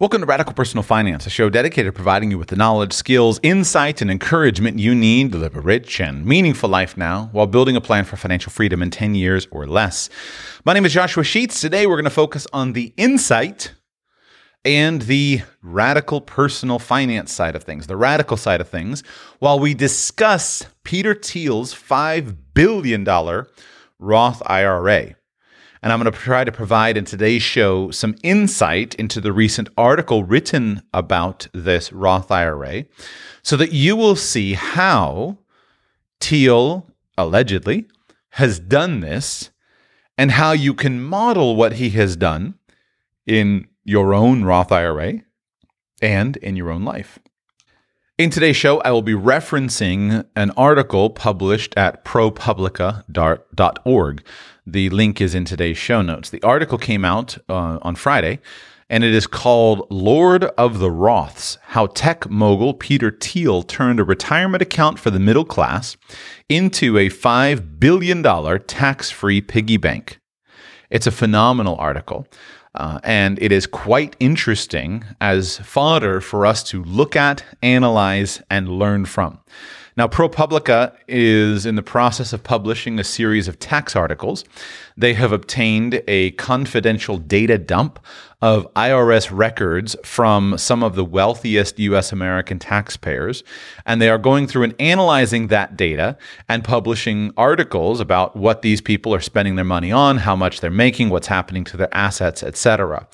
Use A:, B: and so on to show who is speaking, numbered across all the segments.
A: Welcome to Radical Personal Finance, a show dedicated to providing you with the knowledge, skills, insight, and encouragement you need to live a rich and meaningful life now while building a plan for financial freedom in 10 years or less. My name is Joshua Sheets. Today we're going to focus on the insight and the radical personal finance side of things, the radical side of things, while we discuss Peter Thiel's $5 billion Roth IRA. And I'm going to try to provide in today's show some insight into the recent article written about this Roth IRA so that you will see how Thiel allegedly has done this and how you can model what he has done in your own Roth IRA and in your own life. In today's show, I will be referencing an article published at propublica.org. The link is in today's show notes. The article came out uh, on Friday, and it is called Lord of the Roths How Tech Mogul Peter Thiel Turned a Retirement Account for the Middle Class into a $5 billion tax free piggy bank. It's a phenomenal article. Uh, and it is quite interesting as fodder for us to look at, analyze, and learn from. Now, ProPublica is in the process of publishing a series of tax articles. They have obtained a confidential data dump of IRS records from some of the wealthiest US American taxpayers, and they are going through and analyzing that data and publishing articles about what these people are spending their money on, how much they're making, what's happening to their assets, etc.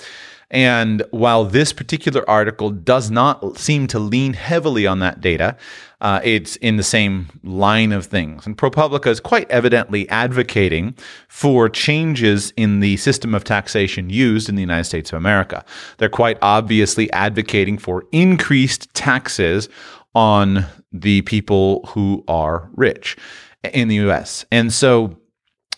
A: And while this particular article does not seem to lean heavily on that data, uh, it's in the same line of things. And ProPublica is quite evidently advocating for changes in the system of taxation used in the United States of America. They're quite obviously advocating for increased taxes on the people who are rich in the US. And so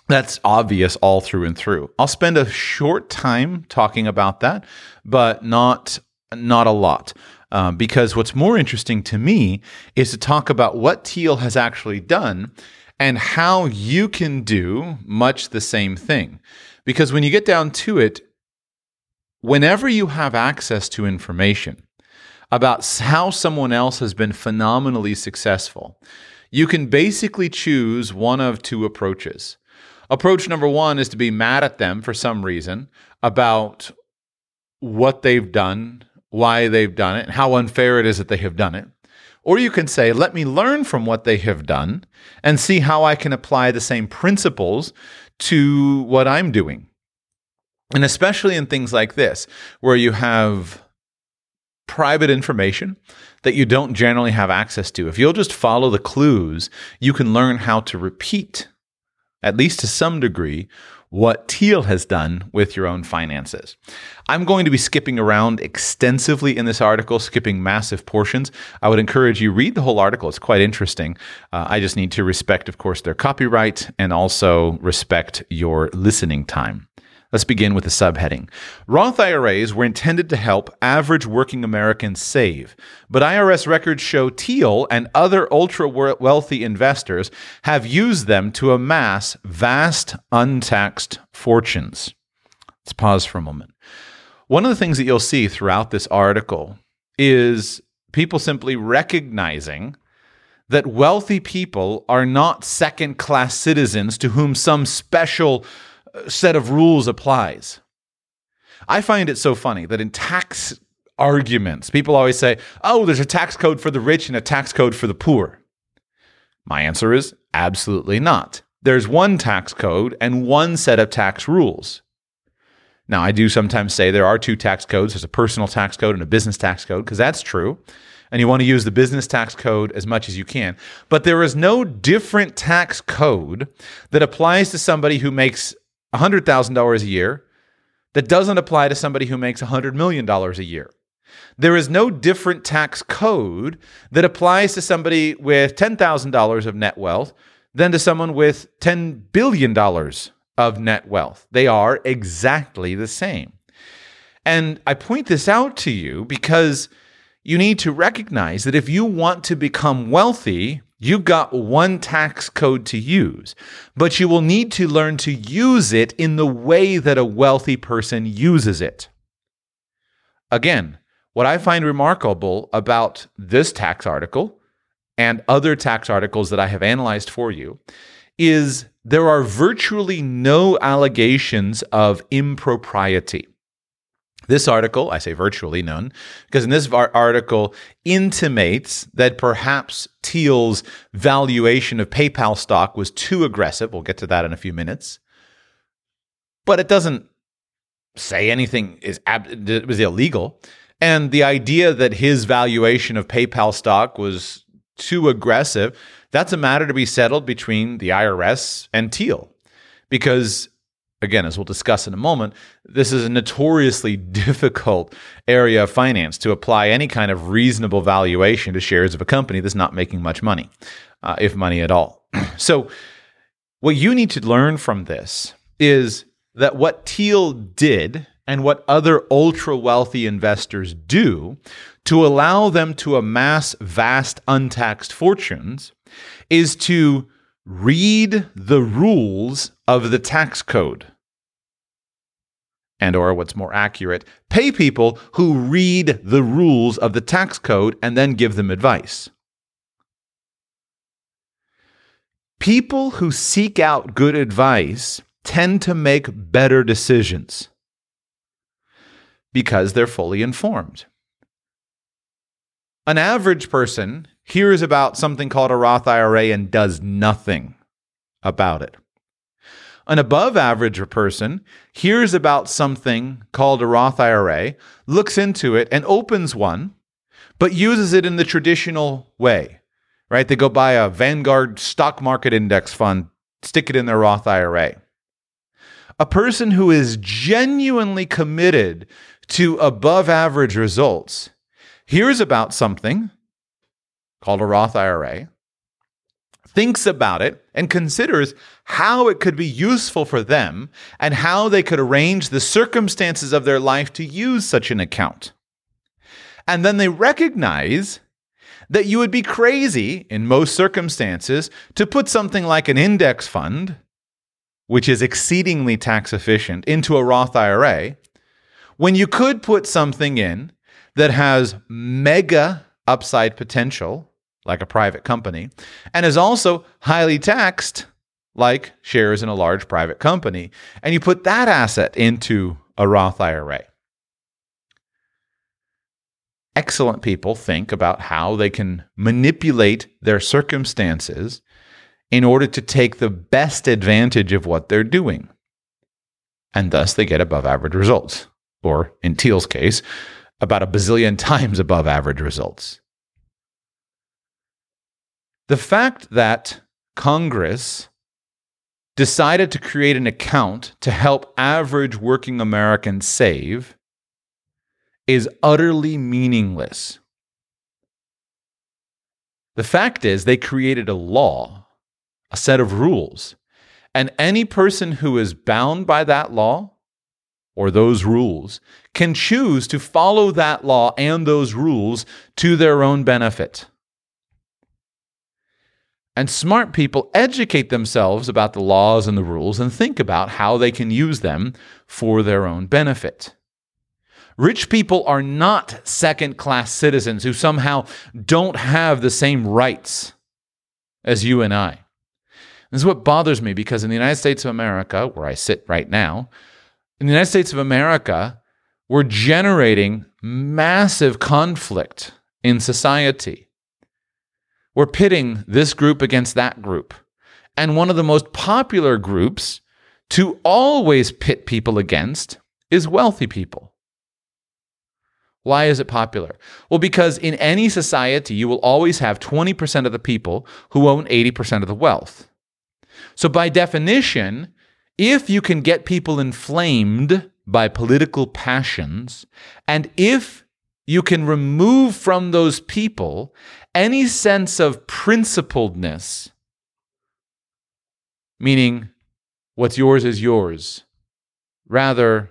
A: that's obvious all through and through. I'll spend a short time talking about that, but not not a lot. Um, because what's more interesting to me is to talk about what Thiel has actually done and how you can do much the same thing. Because when you get down to it, whenever you have access to information about how someone else has been phenomenally successful, you can basically choose one of two approaches. Approach number one is to be mad at them for some reason about what they've done, why they've done it, and how unfair it is that they have done it. Or you can say, let me learn from what they have done and see how I can apply the same principles to what I'm doing. And especially in things like this, where you have private information that you don't generally have access to. If you'll just follow the clues, you can learn how to repeat at least to some degree, what Thiel has done with your own finances. I'm going to be skipping around extensively in this article, skipping massive portions. I would encourage you read the whole article. It's quite interesting. Uh, I just need to respect, of course, their copyright and also respect your listening time. Let's begin with the subheading. Roth IRAs were intended to help average working Americans save, but IRS records show Thiel and other ultra wealthy investors have used them to amass vast untaxed fortunes. Let's pause for a moment. One of the things that you'll see throughout this article is people simply recognizing that wealthy people are not second class citizens to whom some special set of rules applies. I find it so funny that in tax arguments, people always say, oh, there's a tax code for the rich and a tax code for the poor. My answer is absolutely not. There's one tax code and one set of tax rules. Now, I do sometimes say there are two tax codes there's a personal tax code and a business tax code, because that's true. And you want to use the business tax code as much as you can. But there is no different tax code that applies to somebody who makes $100,000 a year that doesn't apply to somebody who makes $100 million a year. There is no different tax code that applies to somebody with $10,000 of net wealth than to someone with $10 billion of net wealth. They are exactly the same. And I point this out to you because you need to recognize that if you want to become wealthy, You've got one tax code to use, but you will need to learn to use it in the way that a wealthy person uses it. Again, what I find remarkable about this tax article and other tax articles that I have analyzed for you is there are virtually no allegations of impropriety. This article, I say virtually none, because in this article intimates that perhaps Thiel's valuation of PayPal stock was too aggressive. We'll get to that in a few minutes. But it doesn't say anything is ab- it was illegal. And the idea that his valuation of PayPal stock was too aggressive, that's a matter to be settled between the IRS and Thiel. Because again, as we'll discuss in a moment, this is a notoriously difficult area of finance to apply any kind of reasonable valuation to shares of a company that's not making much money, uh, if money at all. so, what you need to learn from this is that what Thiel did and what other ultra wealthy investors do to allow them to amass vast untaxed fortunes is to read the rules of the tax code. And or what's more accurate pay people who read the rules of the tax code and then give them advice. People who seek out good advice tend to make better decisions because they're fully informed. An average person hears about something called a Roth IRA and does nothing about it. An above average person hears about something called a Roth IRA, looks into it, and opens one, but uses it in the traditional way, right? They go buy a Vanguard stock market index fund, stick it in their Roth IRA. A person who is genuinely committed to above average results hears about something called a Roth IRA, thinks about it, and considers how it could be useful for them and how they could arrange the circumstances of their life to use such an account. And then they recognize that you would be crazy in most circumstances to put something like an index fund, which is exceedingly tax efficient, into a Roth IRA when you could put something in that has mega upside potential, like a private company, and is also highly taxed, like shares in a large private company, and you put that asset into a Roth IRA. Excellent people think about how they can manipulate their circumstances in order to take the best advantage of what they're doing. And thus they get above average results, or in Thiel's case, about a bazillion times above average results. The fact that Congress decided to create an account to help average working Americans save is utterly meaningless. The fact is, they created a law, a set of rules, and any person who is bound by that law or those rules can choose to follow that law and those rules to their own benefit. And smart people educate themselves about the laws and the rules and think about how they can use them for their own benefit. Rich people are not second class citizens who somehow don't have the same rights as you and I. This is what bothers me because in the United States of America, where I sit right now, in the United States of America, we're generating massive conflict in society. We're pitting this group against that group. And one of the most popular groups to always pit people against is wealthy people. Why is it popular? Well, because in any society, you will always have 20% of the people who own 80% of the wealth. So, by definition, if you can get people inflamed by political passions, and if you can remove from those people any sense of principledness, meaning what's yours is yours, rather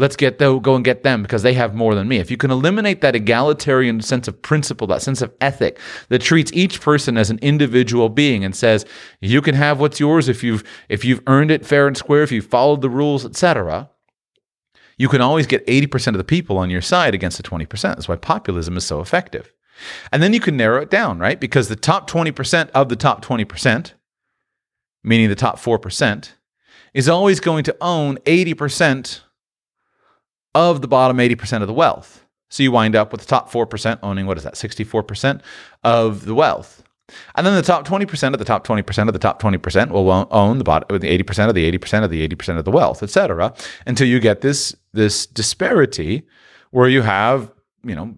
A: let's get the, go and get them because they have more than me. If you can eliminate that egalitarian sense of principle, that sense of ethic that treats each person as an individual being and says you can have what's yours if you've if you've earned it fair and square, if you've followed the rules, etc. You can always get 80% of the people on your side against the 20%. That's why populism is so effective. And then you can narrow it down, right? Because the top 20% of the top 20%, meaning the top 4%, is always going to own 80% of the bottom 80% of the wealth. So you wind up with the top 4% owning, what is that, 64% of the wealth. And then the top 20% of the top 20% of the top 20% will own the bottom, the 80% of the 80% of the 80% of the wealth, et cetera, until you get this, this disparity where you have, you know,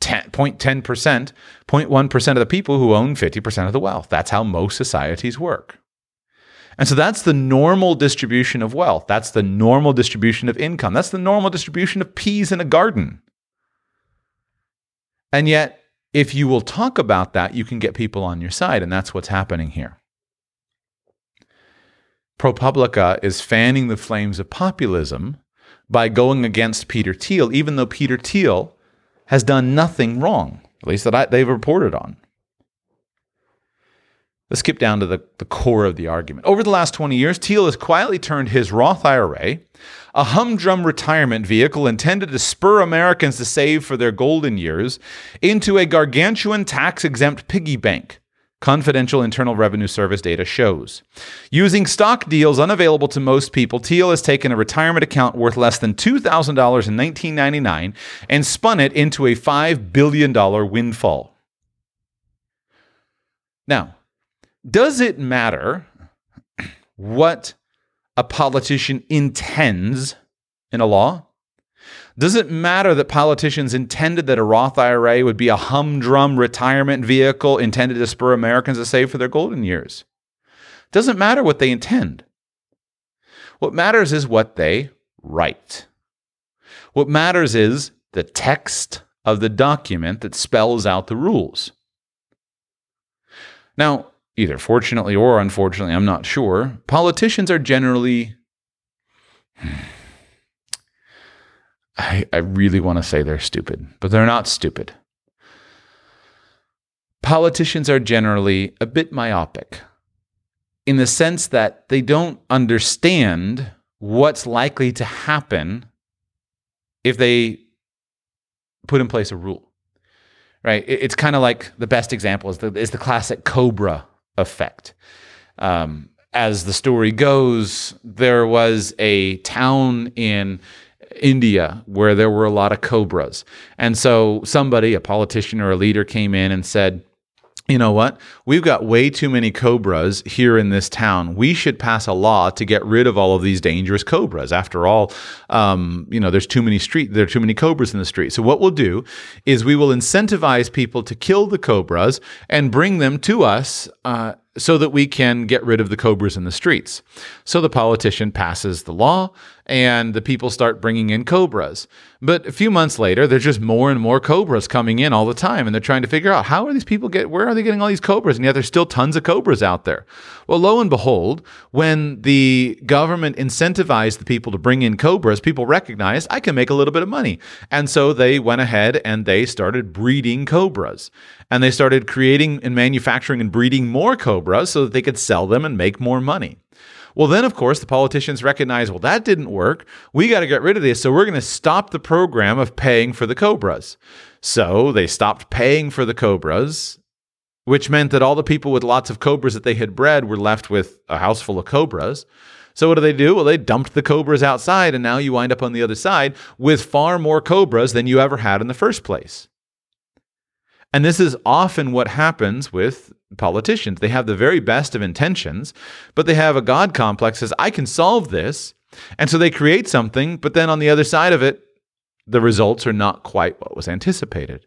A: 10, 0.10%, 0.1% of the people who own 50% of the wealth. That's how most societies work. And so that's the normal distribution of wealth. That's the normal distribution of income. That's the normal distribution of peas in a garden. And yet, if you will talk about that, you can get people on your side. And that's what's happening here. ProPublica is fanning the flames of populism by going against Peter Thiel, even though Peter Thiel has done nothing wrong, at least that I, they've reported on. Let's skip down to the, the core of the argument. Over the last 20 years, Thiel has quietly turned his Roth IRA, a humdrum retirement vehicle intended to spur Americans to save for their golden years, into a gargantuan tax exempt piggy bank. Confidential Internal Revenue Service data shows. Using stock deals unavailable to most people, Thiel has taken a retirement account worth less than $2,000 in 1999 and spun it into a $5 billion windfall. Now, does it matter what a politician intends in a law? Does it matter that politicians intended that a Roth IRA would be a humdrum retirement vehicle intended to spur Americans to save for their golden years? Doesn't matter what they intend. What matters is what they write. What matters is the text of the document that spells out the rules. Now, either fortunately or unfortunately, I'm not sure, politicians are generally. I, I really want to say they're stupid, but they're not stupid. Politicians are generally a bit myopic in the sense that they don't understand what's likely to happen if they put in place a rule. Right? It's kind of like the best example is the, is the classic Cobra effect. Um, as the story goes, there was a town in India where there were a lot of cobras. And so somebody, a politician or a leader, came in and said, you know what? We've got way too many cobras here in this town. We should pass a law to get rid of all of these dangerous cobras. After all, um, you know, there's too many street. There are too many cobras in the street. So what we'll do is we will incentivize people to kill the cobras and bring them to us. Uh, so that we can get rid of the cobras in the streets. So the politician passes the law and the people start bringing in cobras. But a few months later, there's just more and more cobras coming in all the time and they're trying to figure out how are these people get where are they getting all these cobras and yet there's still tons of cobras out there. Well, lo and behold, when the government incentivized the people to bring in cobras, people recognized I can make a little bit of money. And so they went ahead and they started breeding cobras and they started creating and manufacturing and breeding more cobras so that they could sell them and make more money. Well, then, of course, the politicians recognize, well, that didn't work. We got to get rid of this. So we're going to stop the program of paying for the Cobras. So they stopped paying for the Cobras, which meant that all the people with lots of Cobras that they had bred were left with a house full of Cobras. So what do they do? Well, they dumped the Cobras outside, and now you wind up on the other side with far more Cobras than you ever had in the first place. And this is often what happens with politicians. They have the very best of intentions, but they have a God complex says, I can solve this. And so they create something, but then on the other side of it, the results are not quite what was anticipated.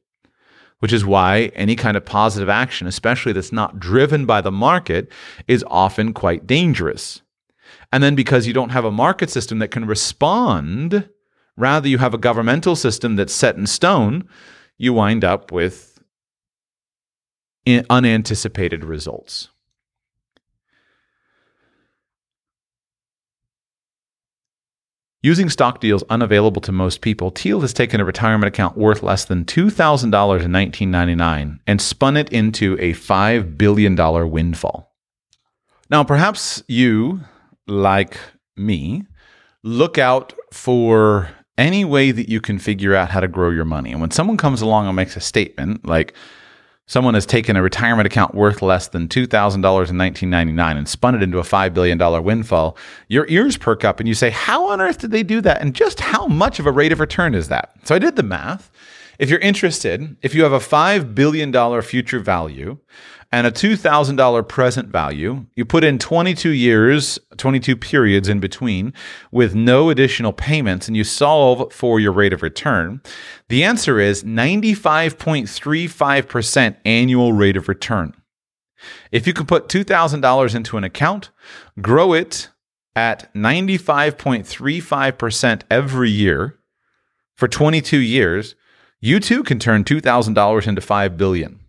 A: Which is why any kind of positive action, especially that's not driven by the market, is often quite dangerous. And then because you don't have a market system that can respond, rather you have a governmental system that's set in stone, you wind up with unanticipated results. Using stock deals unavailable to most people, Thiel has taken a retirement account worth less than $2,000 in 1999 and spun it into a $5 billion windfall. Now, perhaps you, like me, look out for any way that you can figure out how to grow your money. And when someone comes along and makes a statement like, someone has taken a retirement account worth less than $2,000 in 1999 and spun it into a $5 billion windfall, your ears perk up and you say, How on earth did they do that? And just how much of a rate of return is that? So I did the math. If you're interested, if you have a $5 billion future value and a $2,000 present value. You put in 22 years, 22 periods in between with no additional payments, and you solve for your rate of return. The answer is 95.35% annual rate of return. If you can put $2,000 into an account, grow it at 95.35% every year for 22 years, you too can turn $2,000 into 5 billion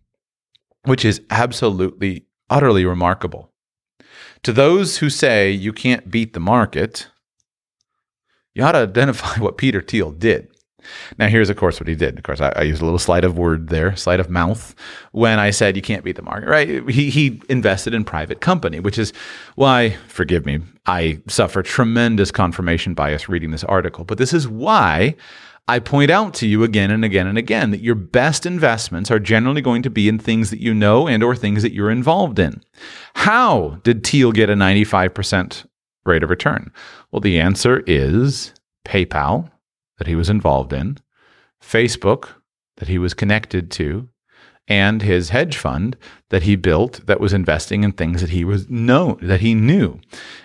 A: which is absolutely, utterly remarkable. To those who say you can't beat the market, you ought to identify what Peter Thiel did. Now, here's, of course, what he did. Of course, I, I used a little sleight of word there, sleight of mouth, when I said you can't beat the market, right? He, he invested in private company, which is why, forgive me, I suffer tremendous confirmation bias reading this article. But this is why I point out to you again and again and again that your best investments are generally going to be in things that you know and or things that you're involved in. How did Thiel get a 95% rate of return? Well, the answer is PayPal that he was involved in, Facebook that he was connected to, and his hedge fund that he built that was investing in things that he was know that he knew.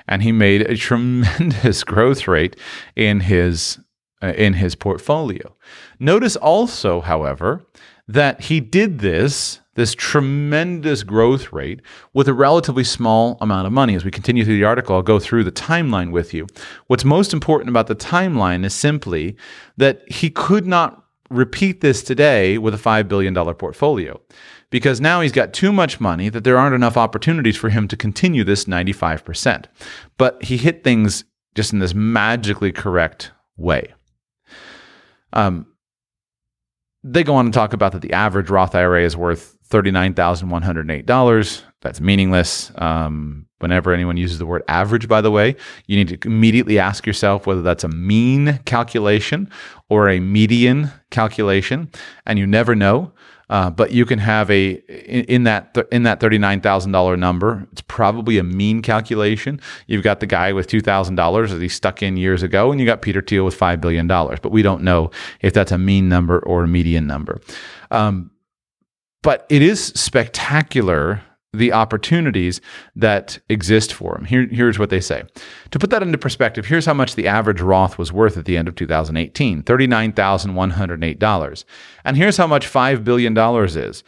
A: And he made a tremendous growth rate in his Uh, in his portfolio. Notice also, however, that he did this this tremendous growth rate with a relatively small amount of money. As we continue through the article, I'll go through the timeline with you. What's most important about the timeline is simply that he could not repeat this today with a $5 billion portfolio because now he's got too much money that there aren't enough opportunities for him to continue this 95%. But he hit things just in this magically correct way. Um, they go on to talk about that the average Roth IRA is worth $39,108. That's meaningless. Um, whenever anyone uses the word average, by the way, you need to immediately ask yourself whether that's a mean calculation or a median calculation. And you never know. Uh, but you can have a in, in that th- in that thirty nine thousand dollar number. It's probably a mean calculation. You've got the guy with two thousand dollars that he stuck in years ago, and you got Peter Thiel with five billion dollars. But we don't know if that's a mean number or a median number. Um, but it is spectacular the opportunities that exist for him. Here, here's what they say. To put that into perspective, here's how much the average Roth was worth at the end of 2018 $39,108. And here's how much $5 billion is.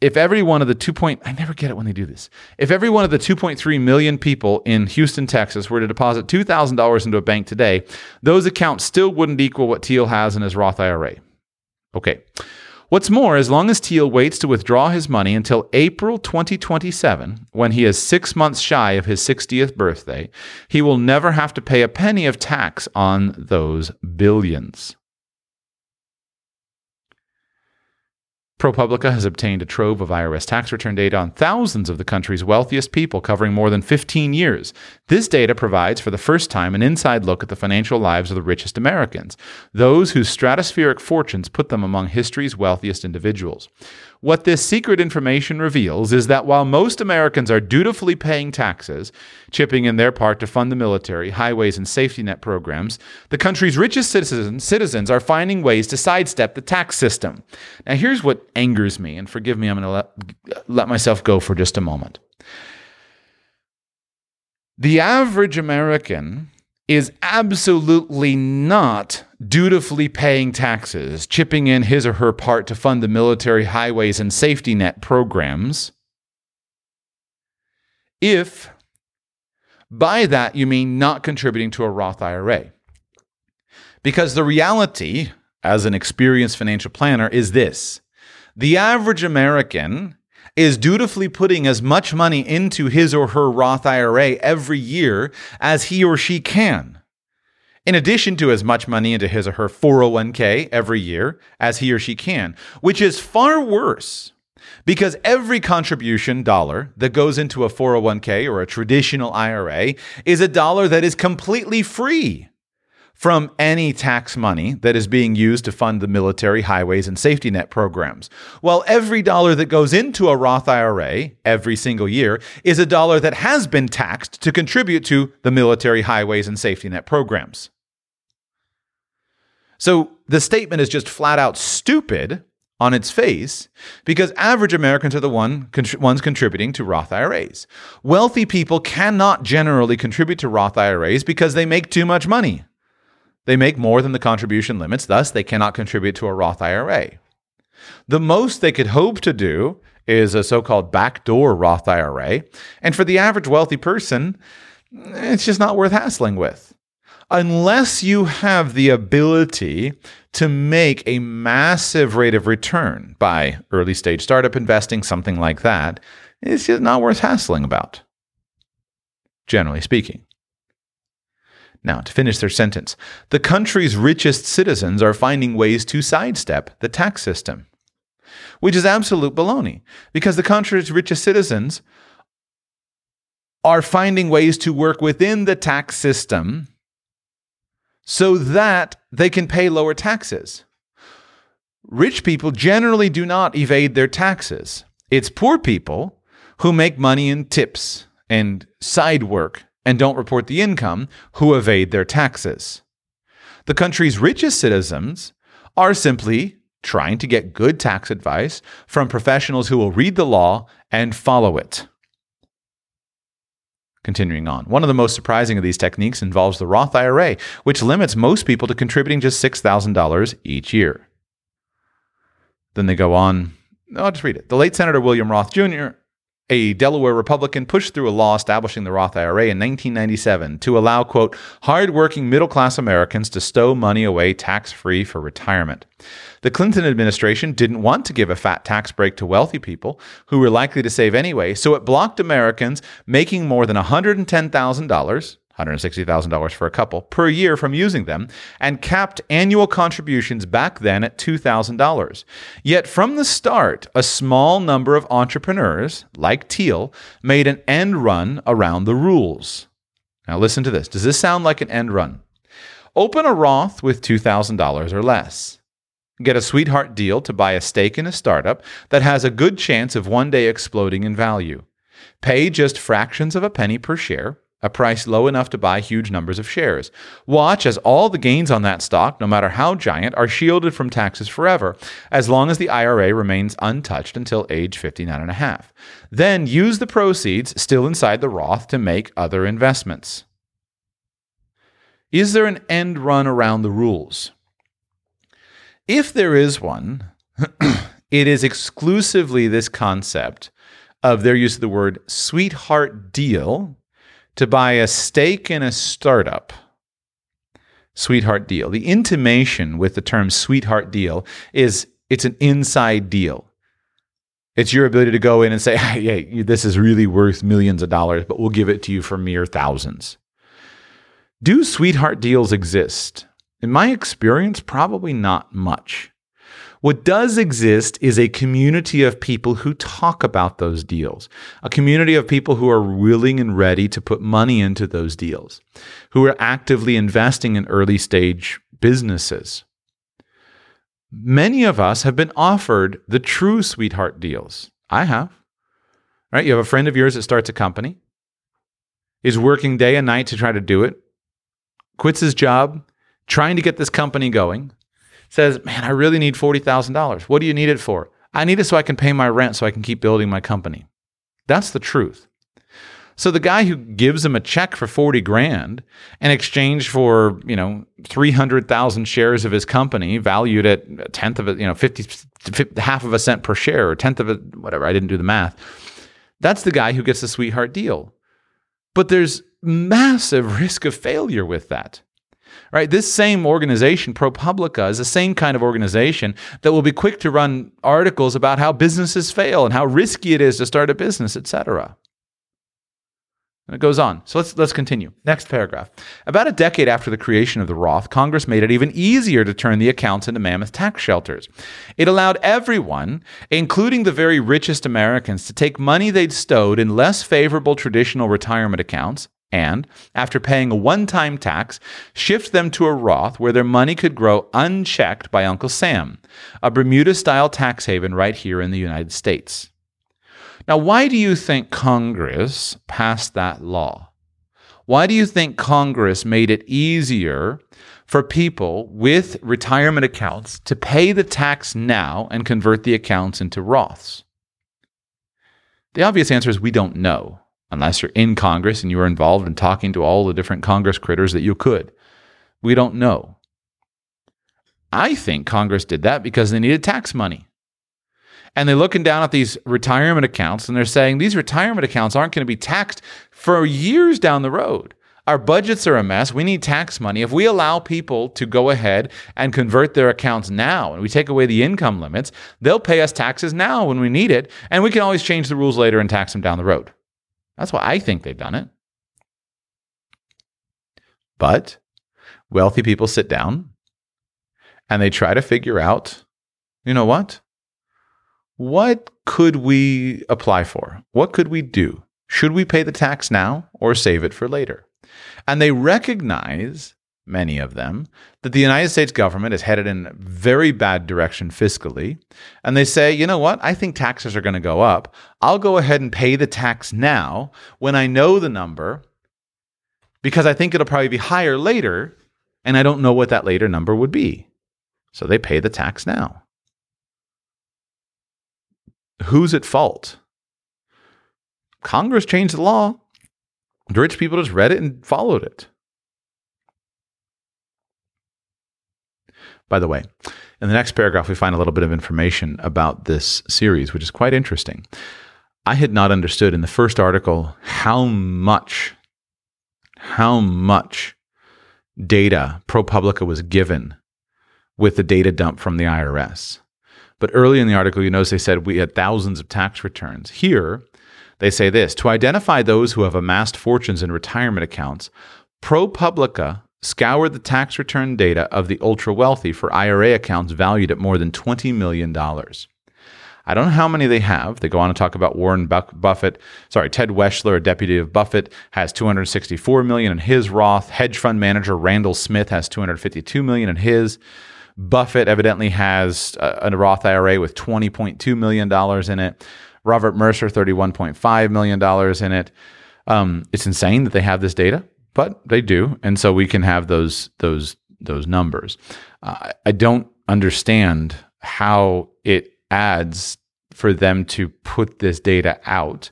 A: If every one of the 2. Point, I never get it when they do this. If every one of the 2.3 million people in Houston, Texas were to deposit $2,000 into a bank today, those accounts still wouldn't equal what Thiel has in his Roth IRA. Okay. What's more, as long as Thiel waits to withdraw his money until April 2027, when he is six months shy of his 60th birthday, he will never have to pay a penny of tax on those billions. ProPublica has obtained a trove of IRS tax return data on thousands of the country's wealthiest people covering more than 15 years. This data provides for the first time an inside look at the financial lives of the richest Americans, those whose stratospheric fortunes put them among history's wealthiest individuals. What this secret information reveals is that while most Americans are dutifully paying taxes, chipping in their part to fund the military, highways, and safety net programs, the country's richest citizens, citizens are finding ways to sidestep the tax system. Now, here's what angers me, and forgive me, I'm going to let, let myself go for just a moment. The average American is absolutely not dutifully paying taxes, chipping in his or her part to fund the military highways and safety net programs, if by that you mean not contributing to a Roth IRA. Because the reality, as an experienced financial planner, is this the average American is dutifully putting as much money into his or her Roth IRA every year as he or she can. In addition to as much money into his or her 401k every year as he or she can, which is far worse because every contribution dollar that goes into a 401k or a traditional IRA is a dollar that is completely free. From any tax money that is being used to fund the military, highways, and safety net programs. Well, every dollar that goes into a Roth IRA every single year is a dollar that has been taxed to contribute to the military, highways, and safety net programs. So the statement is just flat out stupid on its face because average Americans are the one, ones contributing to Roth IRAs. Wealthy people cannot generally contribute to Roth IRAs because they make too much money. They make more than the contribution limits, thus, they cannot contribute to a Roth IRA. The most they could hope to do is a so called backdoor Roth IRA. And for the average wealthy person, it's just not worth hassling with. Unless you have the ability to make a massive rate of return by early stage startup investing, something like that, it's just not worth hassling about, generally speaking. Now, to finish their sentence, the country's richest citizens are finding ways to sidestep the tax system, which is absolute baloney because the country's richest citizens are finding ways to work within the tax system so that they can pay lower taxes. Rich people generally do not evade their taxes. It's poor people who make money in tips and side work and don't report the income who evade their taxes. The country's richest citizens are simply trying to get good tax advice from professionals who will read the law and follow it. Continuing on, one of the most surprising of these techniques involves the Roth IRA, which limits most people to contributing just $6,000 each year. Then they go on, I'll just read it. The late Senator William Roth Jr a Delaware Republican pushed through a law establishing the Roth IRA in 1997 to allow, quote, hardworking middle class Americans to stow money away tax free for retirement. The Clinton administration didn't want to give a fat tax break to wealthy people who were likely to save anyway, so it blocked Americans making more than $110,000 $160,000 for a couple per year from using them and capped annual contributions back then at $2,000. Yet from the start, a small number of entrepreneurs, like Thiel, made an end run around the rules. Now listen to this. Does this sound like an end run? Open a Roth with $2,000 or less. Get a sweetheart deal to buy a stake in a startup that has a good chance of one day exploding in value. Pay just fractions of a penny per share a price low enough to buy huge numbers of shares. Watch as all the gains on that stock, no matter how giant, are shielded from taxes forever, as long as the IRA remains untouched until age 59 and a half. Then use the proceeds still inside the Roth to make other investments. Is there an end run around the rules? If there is one, it is exclusively this concept of their use of the word sweetheart deal to buy a stake in a startup. Sweetheart deal. The intimation with the term sweetheart deal is it's an inside deal. It's your ability to go in and say, hey, this is really worth millions of dollars, but we'll give it to you for mere thousands. Do sweetheart deals exist? In my experience, probably not much. What does exist is a community of people who talk about those deals, a community of people who are willing and ready to put money into those deals, who are actively investing in early stage businesses. Many of us have been offered the true sweetheart deals. I have. Right? You have a friend of yours that starts a company, is working day and night to try to do it, quits his job, trying to get this company going, says, Man, I really need $40,000. What do you need it for? I need it so I can pay my rent so I can keep building my company. That's the truth. So the guy who gives him a check for 40 grand in exchange for, you know, 300,000 shares of his company valued at a tenth of it, you know, 50, 50, half of a cent per share or tenth of it, whatever, I didn't do the math. That's the guy who gets the sweetheart deal. But there's massive risk of failure with that right? This same organization, ProPublica, is the same kind of organization that will be quick to run articles about how businesses fail and how risky it is to start a business, etc. And it goes on. So let's let's continue. Next paragraph. About a decade after the creation of the Roth, Congress made it even easier to turn the accounts into mammoth tax shelters. It allowed everyone, including the very richest Americans, to take money they'd stowed in less favorable traditional retirement accounts and, after paying a one time tax, shift them to a Roth where their money could grow unchecked by Uncle Sam, a Bermuda style tax haven right here in the United States. Now, why do you think Congress passed that law? Why do you think Congress made it easier for people with retirement accounts to pay the tax now and convert the accounts into Roths? The obvious answer is we don't know, unless you're in Congress and you are involved in talking to all the different Congress critters that you could. We don't know. I think Congress did that because they needed tax money. And they're looking down at these retirement accounts and they're saying these retirement accounts aren't going to be taxed for years down the road. Our budgets are a mess. We need tax money. If we allow people to go ahead and convert their accounts now and we take away the income limits, they'll pay us taxes now when we need it. And we can always change the rules later and tax them down the road. That's why I think they've done it. But wealthy people sit down and they try to figure out you know what? What could we apply for? What could we do? Should we pay the tax now or save it for later? And they recognize, many of them, that the United States government is headed in a very bad direction fiscally. And they say, you know what? I think taxes are going to go up. I'll go ahead and pay the tax now when I know the number because I think it'll probably be higher later. And I don't know what that later number would be. So they pay the tax now. Who's at fault? Congress changed the law. The rich people just read it and followed it. By the way, in the next paragraph, we find a little bit of information about this series, which is quite interesting. I had not understood in the first article how much, how much data ProPublica was given with the data dump from the IRS. But early in the article, you notice they said we had thousands of tax returns. Here, they say this to identify those who have amassed fortunes in retirement accounts, ProPublica scoured the tax return data of the ultra wealthy for IRA accounts valued at more than $20 million. I don't know how many they have. They go on to talk about Warren Buffett. Sorry, Ted Weschler, a deputy of Buffett, has 264 million in his Roth. Hedge fund manager Randall Smith has 252 million in his. Buffett evidently has a, a Roth IRA with 20.2 million dollars in it. Robert Mercer, $31.5 million in it. Um, it's insane that they have this data, but they do. And so we can have those, those, those numbers. Uh, I don't understand how it adds for them to put this data out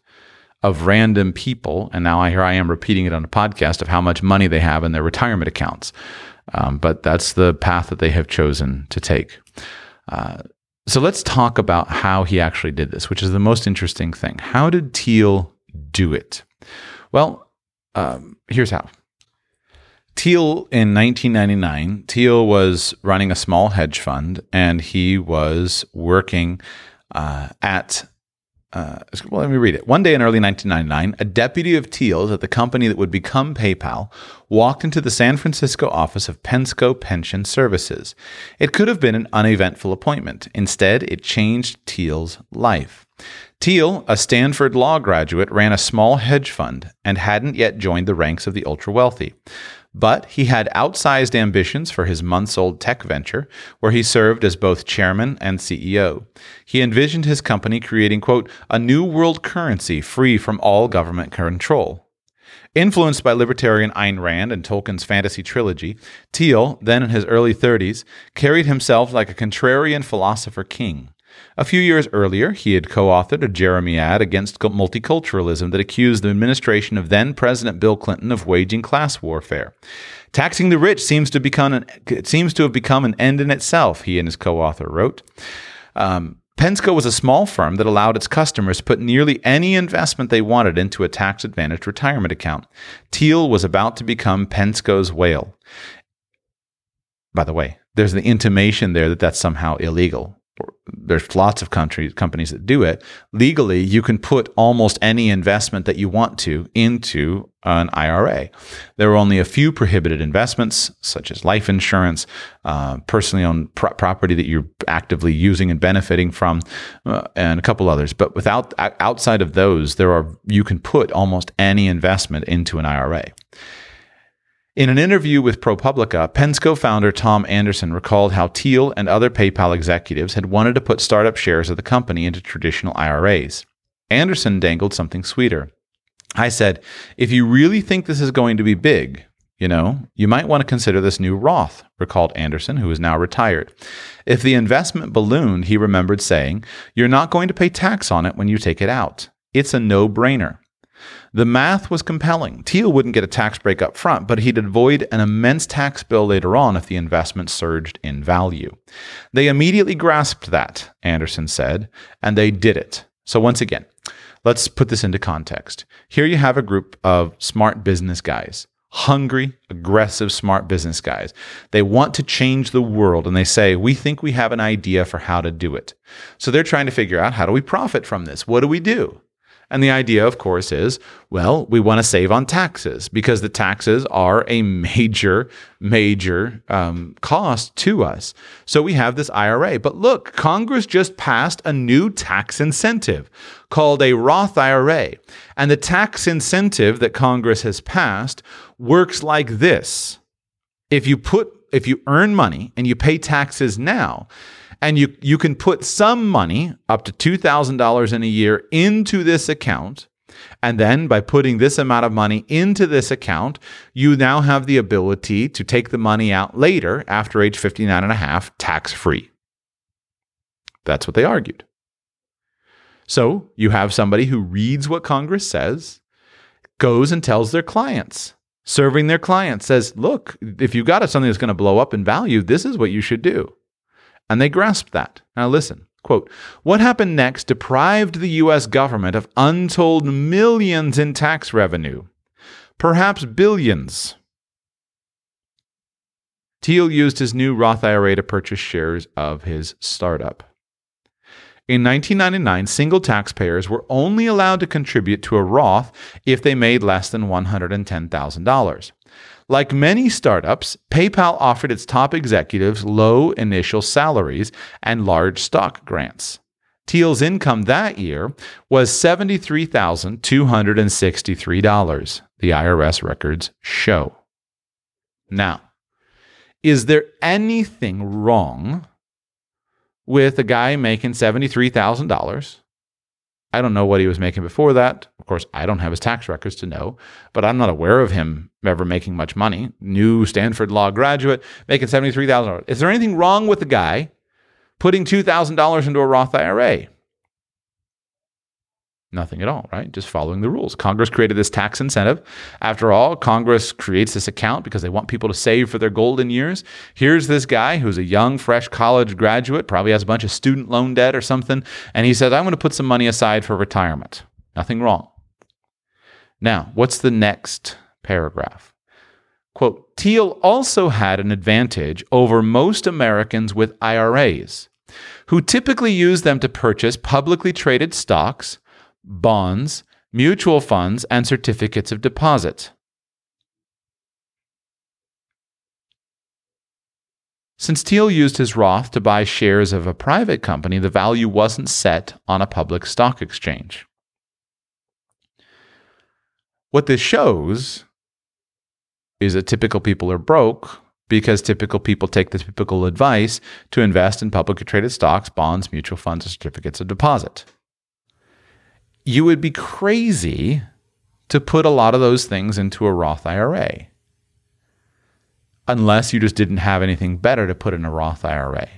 A: of random people. And now I here I am repeating it on a podcast of how much money they have in their retirement accounts. Um, but that's the path that they have chosen to take. Uh, so let's talk about how he actually did this, which is the most interesting thing. How did Thiel do it? Well, um, here's how. Thiel in 1999, Thiel was running a small hedge fund and he was working uh, at uh, well, let me read it. One day in early 1999, a deputy of Thiel's at the company that would become PayPal walked into the San Francisco office of Pensco Pension Services. It could have been an uneventful appointment. Instead, it changed Thiel's life. Thiel, a Stanford law graduate, ran a small hedge fund and hadn't yet joined the ranks of the ultra wealthy. But he had outsized ambitions for his months old tech venture, where he served as both chairman and CEO. He envisioned his company creating, quote, a new world currency free from all government control. Influenced by libertarian Ayn Rand and Tolkien's fantasy trilogy, Thiel, then in his early 30s, carried himself like a contrarian philosopher king. A few years earlier, he had co authored a jeremiad against multiculturalism that accused the administration of then President Bill Clinton of waging class warfare. Taxing the rich seems to, become an, seems to have become an end in itself, he and his co author wrote. Um, Pensco was a small firm that allowed its customers to put nearly any investment they wanted into a tax advantaged retirement account. Thiel was about to become Pensco's whale. By the way, there's the intimation there that that's somehow illegal there's lots of countries companies that do it. Legally, you can put almost any investment that you want to into an IRA. There are only a few prohibited investments, such as life insurance, uh, personally owned pro- property that you're actively using and benefiting from, uh, and a couple others. But without outside of those, there are you can put almost any investment into an IRA. In an interview with ProPublica, Pensco founder Tom Anderson recalled how Thiel and other PayPal executives had wanted to put startup shares of the company into traditional IRAs. Anderson dangled something sweeter. I said, if you really think this is going to be big, you know, you might want to consider this new Roth, recalled Anderson, who is now retired. If the investment ballooned, he remembered saying, you're not going to pay tax on it when you take it out. It's a no brainer. The math was compelling. Thiel wouldn't get a tax break up front, but he'd avoid an immense tax bill later on if the investment surged in value. They immediately grasped that, Anderson said, and they did it. So, once again, let's put this into context. Here you have a group of smart business guys hungry, aggressive, smart business guys. They want to change the world and they say, We think we have an idea for how to do it. So they're trying to figure out how do we profit from this? What do we do? And the idea, of course, is well, we want to save on taxes because the taxes are a major, major um, cost to us. So we have this IRA. But look, Congress just passed a new tax incentive called a Roth IRA. And the tax incentive that Congress has passed works like this if you put if you earn money and you pay taxes now, and you you can put some money up to $2000 in a year into this account. And then by putting this amount of money into this account you now have the ability to take the money out later after age 59 and a half tax free that's what they argued. So you have somebody who reads what congress says goes and tells their clients serving their clients says look if you got something that's going to blow up in value this is what you should do and they grasped that. Now listen. Quote, what happened next deprived the U.S. government of untold millions in tax revenue, perhaps billions. Thiel used his new Roth IRA to purchase shares of his startup. In 1999, single taxpayers were only allowed to contribute to a Roth if they made less than $110,000. Like many startups, PayPal offered its top executives low initial salaries and large stock grants. Thiel's income that year was $73,263, the IRS records show. Now, is there anything wrong with a guy making $73,000 I don't know what he was making before that. Course, I don't have his tax records to know, but I'm not aware of him ever making much money. New Stanford law graduate making $73,000. Is there anything wrong with the guy putting $2,000 into a Roth IRA? Nothing at all, right? Just following the rules. Congress created this tax incentive. After all, Congress creates this account because they want people to save for their golden years. Here's this guy who's a young, fresh college graduate, probably has a bunch of student loan debt or something, and he says, I'm going to put some money aside for retirement. Nothing wrong. Now, what's the next paragraph? Quote Thiel also had an advantage over most Americans with IRAs, who typically use them to purchase publicly traded stocks bonds, mutual funds, and certificates of deposit. Since Thiel used his Roth to buy shares of a private company, the value wasn't set on a public stock exchange. What this shows is that typical people are broke because typical people take the typical advice to invest in publicly traded stocks, bonds, mutual funds, or certificates of deposit you would be crazy to put a lot of those things into a Roth IRA unless you just didn't have anything better to put in a Roth IRA.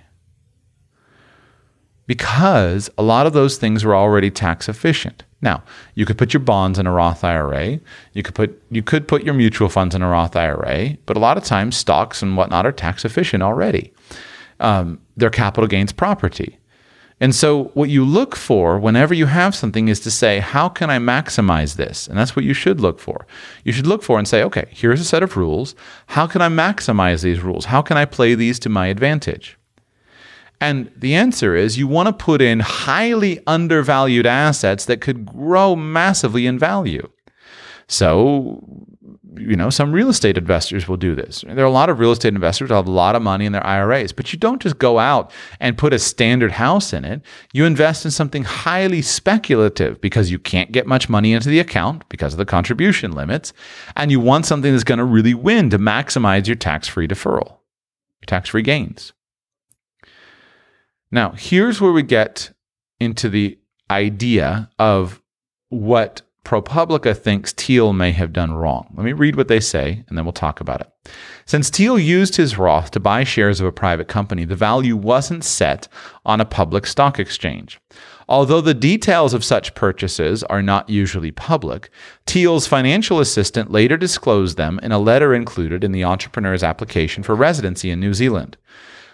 A: Because a lot of those things are already tax efficient. Now, you could put your bonds in a Roth IRA. You could put you could put your mutual funds in a Roth IRA, but a lot of times stocks and whatnot are tax efficient already. Um, they're capital gains property. And so, what you look for whenever you have something is to say, how can I maximize this? And that's what you should look for. You should look for and say, okay, here's a set of rules. How can I maximize these rules? How can I play these to my advantage? And the answer is you want to put in highly undervalued assets that could grow massively in value. So, you know, some real estate investors will do this. There are a lot of real estate investors who have a lot of money in their IRAs, but you don't just go out and put a standard house in it. You invest in something highly speculative because you can't get much money into the account because of the contribution limits. And you want something that's going to really win to maximize your tax free deferral, your tax free gains. Now, here's where we get into the idea of what ProPublica thinks Thiel may have done wrong. Let me read what they say, and then we'll talk about it. Since Thiel used his Roth to buy shares of a private company, the value wasn't set on a public stock exchange. Although the details of such purchases are not usually public, Thiel's financial assistant later disclosed them in a letter included in the entrepreneur's application for residency in New Zealand.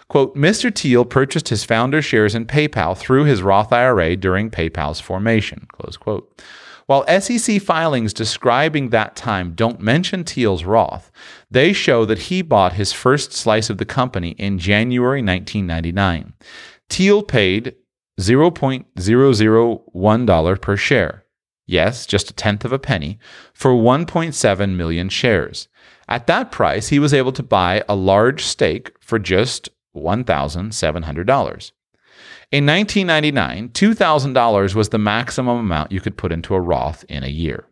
A: Quote, Mr. Thiel purchased his founder shares in PayPal through his Roth IRA during PayPal's formation, close quote. While SEC filings describing that time don't mention Thiel's Roth, they show that he bought his first slice of the company in January 1999. Thiel paid $0.001 per share. Yes, just a tenth of a penny for 1.7 million shares. At that price, he was able to buy a large stake for just $1,700. In 1999, $2,000 was the maximum amount you could put into a Roth in a year.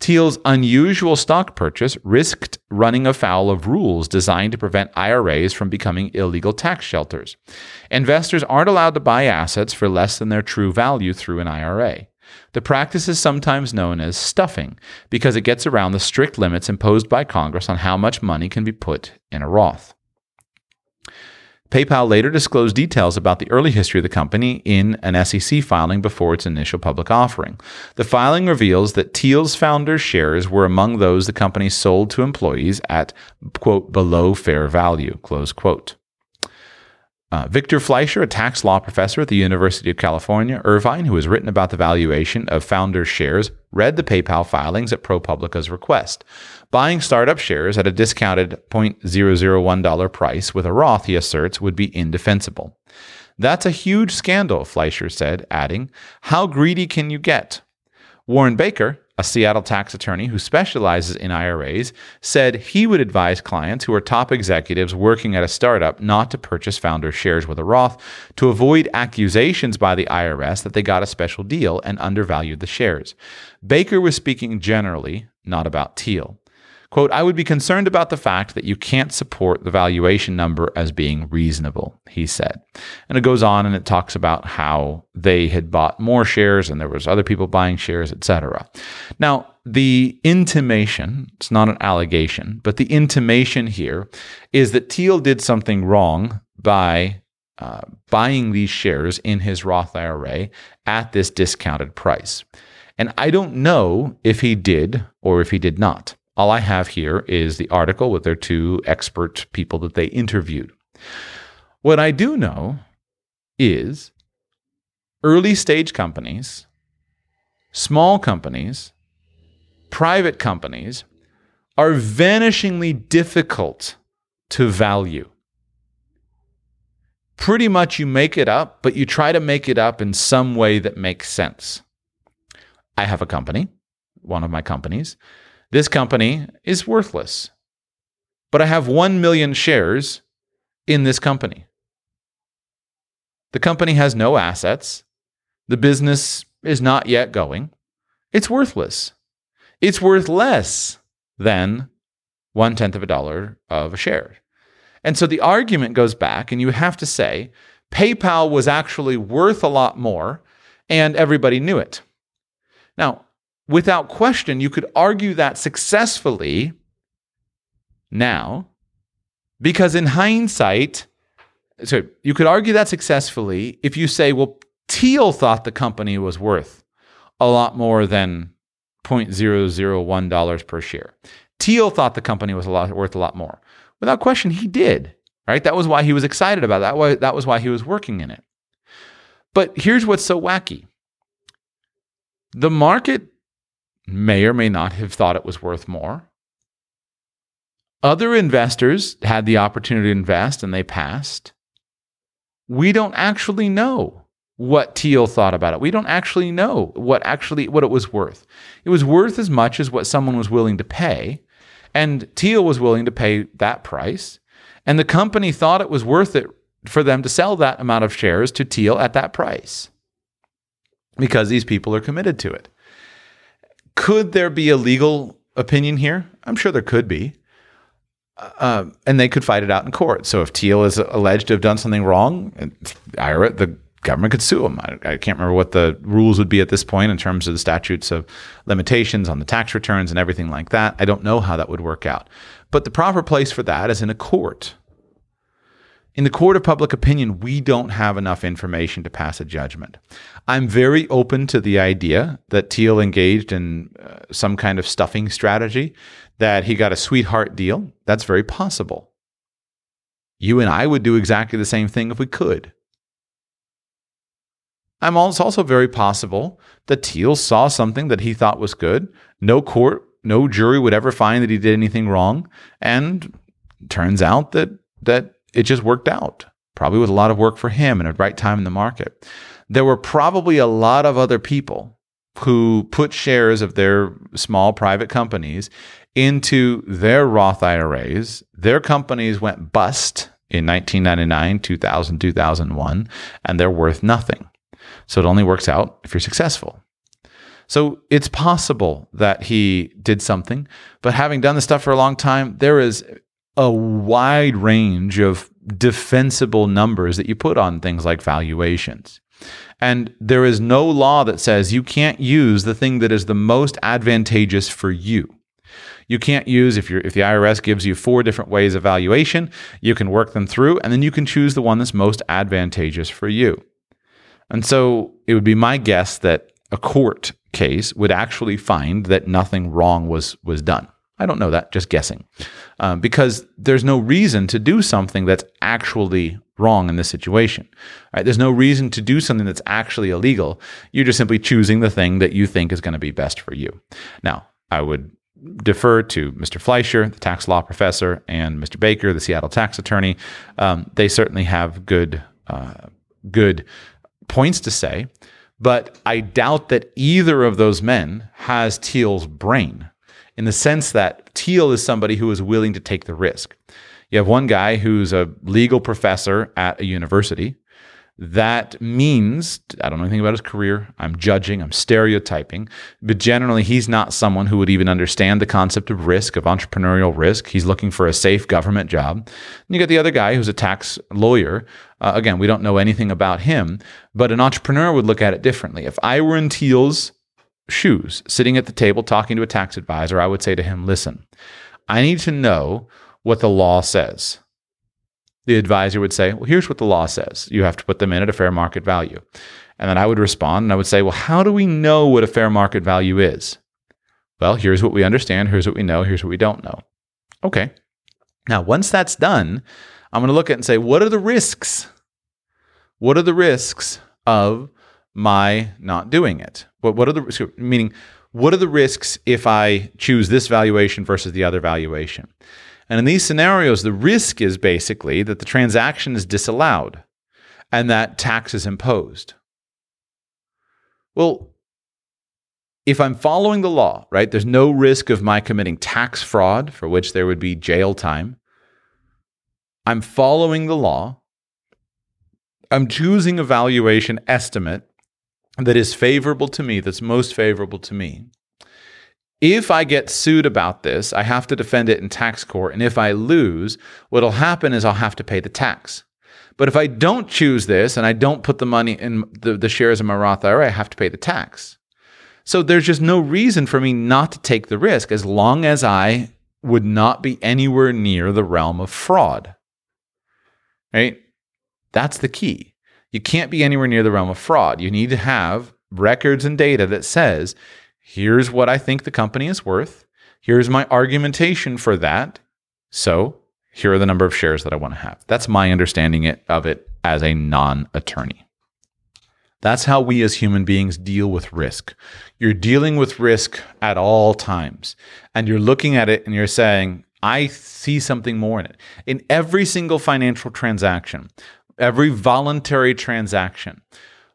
A: Thiel's unusual stock purchase risked running afoul of rules designed to prevent IRAs from becoming illegal tax shelters. Investors aren't allowed to buy assets for less than their true value through an IRA. The practice is sometimes known as stuffing because it gets around the strict limits imposed by Congress on how much money can be put in a Roth. PayPal later disclosed details about the early history of the company in an SEC filing before its initial public offering. The filing reveals that Thiel's founder's shares were among those the company sold to employees at, quote, below fair value, close quote. Uh, Victor Fleischer, a tax law professor at the University of California, Irvine, who has written about the valuation of founders' shares, read the PayPal filings at ProPublica's request. Buying startup shares at a discounted $0.001 price with a Roth, he asserts, would be indefensible. That's a huge scandal, Fleischer said, adding, How greedy can you get? Warren Baker, a Seattle tax attorney who specializes in IRAs, said he would advise clients who are top executives working at a startup not to purchase founder shares with a Roth to avoid accusations by the IRS that they got a special deal and undervalued the shares. Baker was speaking generally, not about Thiel. Quote, I would be concerned about the fact that you can't support the valuation number as being reasonable, he said. And it goes on and it talks about how they had bought more shares and there was other people buying shares, etc. Now, the intimation, it's not an allegation, but the intimation here is that Thiel did something wrong by uh, buying these shares in his Roth IRA at this discounted price. And I don't know if he did or if he did not. All I have here is the article with their two expert people that they interviewed. What I do know is early stage companies, small companies, private companies are vanishingly difficult to value. Pretty much you make it up, but you try to make it up in some way that makes sense. I have a company, one of my companies, this company is worthless. But I have 1 million shares in this company. The company has no assets. The business is not yet going. It's worthless. It's worth less than one tenth of a dollar of a share. And so the argument goes back, and you have to say PayPal was actually worth a lot more, and everybody knew it. Now, without question, you could argue that successfully now, because in hindsight, so you could argue that successfully if you say, well, Thiel thought the company was worth a lot more than $0.001 per share. Thiel thought the company was a lot worth a lot more. Without question, he did. Right? That was why he was excited about that. Why, That was why he was working in it. But here's what's so wacky. The market may or may not have thought it was worth more. Other investors had the opportunity to invest and they passed. we don't actually know what Thiel thought about it. We don't actually know what actually what it was worth. It was worth as much as what someone was willing to pay, and Thiel was willing to pay that price, and the company thought it was worth it for them to sell that amount of shares to Thiel at that price because these people are committed to it. Could there be a legal opinion here? I'm sure there could be. Uh, and they could fight it out in court. So if Thiel is alleged to have done something wrong, the government could sue him. I, I, can't remember what the rules would be at this point in terms of the statutes of limitations on the tax returns and everything like that. I don't know how that would work out. But the proper place for that is in a court. In the court of public opinion, we don't have enough information to pass a judgment. I'm very open to the idea that Thiel engaged in uh, some kind of stuffing strategy, that he got a sweetheart deal. That's very possible. You and I would do exactly the same thing if we could. I'm also, also very possible that Thiel saw something that he thought was good. No court, no jury would ever find that he did anything wrong, and turns out that that it just worked out. Probably with a lot of work for him and a right time in the market. There were probably a lot of other people who put shares of their small private companies into their Roth IRAs. Their companies went bust in 1999, 2000, 2001, and they're worth nothing. So it only works out if you're successful. So it's possible that he did something, but having done this stuff for a long time, there is a wide range of defensible numbers that you put on things like valuations. And there is no law that says you can't use the thing that is the most advantageous for you. You can't use if you if the IRS gives you four different ways of valuation, you can work them through and then you can choose the one that's most advantageous for you. And so it would be my guess that a court case would actually find that nothing wrong was was done. I don't know that, just guessing, um, because there's no reason to do something that's actually wrong in this situation. Right? There's no reason to do something that's actually illegal. You're just simply choosing the thing that you think is going to be best for you. Now, I would defer to Mr. Fleischer, the tax law professor, and Mr. Baker, the Seattle tax attorney. Um, they certainly have good, uh, good points to say, but I doubt that either of those men has Thiel's brain in the sense that Thiel is somebody who is willing to take the risk. You have one guy who's a legal professor at a university that means I don't know anything about his career. I'm judging, I'm stereotyping, but generally he's not someone who would even understand the concept of risk, of entrepreneurial risk. He's looking for a safe government job. And you got the other guy who's a tax lawyer. Uh, again, we don't know anything about him, but an entrepreneur would look at it differently. If I were in Thiel's shoes, sitting at the table talking to a tax advisor, I would say to him, listen, I need to know what the law says the advisor would say, Well, here's what the law says. You have to put them in at a fair market value. And then I would respond and I would say, Well, how do we know what a fair market value is? Well, here's what we understand. Here's what we know. Here's what we don't know. Okay. Now, once that's done, I'm going to look at it and say, What are the risks? What are the risks of my not doing it? What, what are the meaning? What are the risks if I choose this valuation versus the other valuation? And in these scenarios, the risk is basically that the transaction is disallowed and that tax is imposed. Well, if I'm following the law, right, there's no risk of my committing tax fraud for which there would be jail time. I'm following the law. I'm choosing a valuation estimate that is favorable to me, that's most favorable to me. If I get sued about this, I have to defend it in tax court. And if I lose, what'll happen is I'll have to pay the tax. But if I don't choose this and I don't put the money in the, the shares in my Roth IRA, I have to pay the tax. So there's just no reason for me not to take the risk as long as I would not be anywhere near the realm of fraud. Right? That's the key. You can't be anywhere near the realm of fraud. You need to have records and data that says here's what I think the company is worth. Here's my argumentation for that. So here are the number of shares that I want to have. That's my understanding of it as a non attorney. That's how we as human beings deal with risk. You're dealing with risk at all times, and you're looking at it and you're saying, I see something more in it. In every single financial transaction, every voluntary transaction,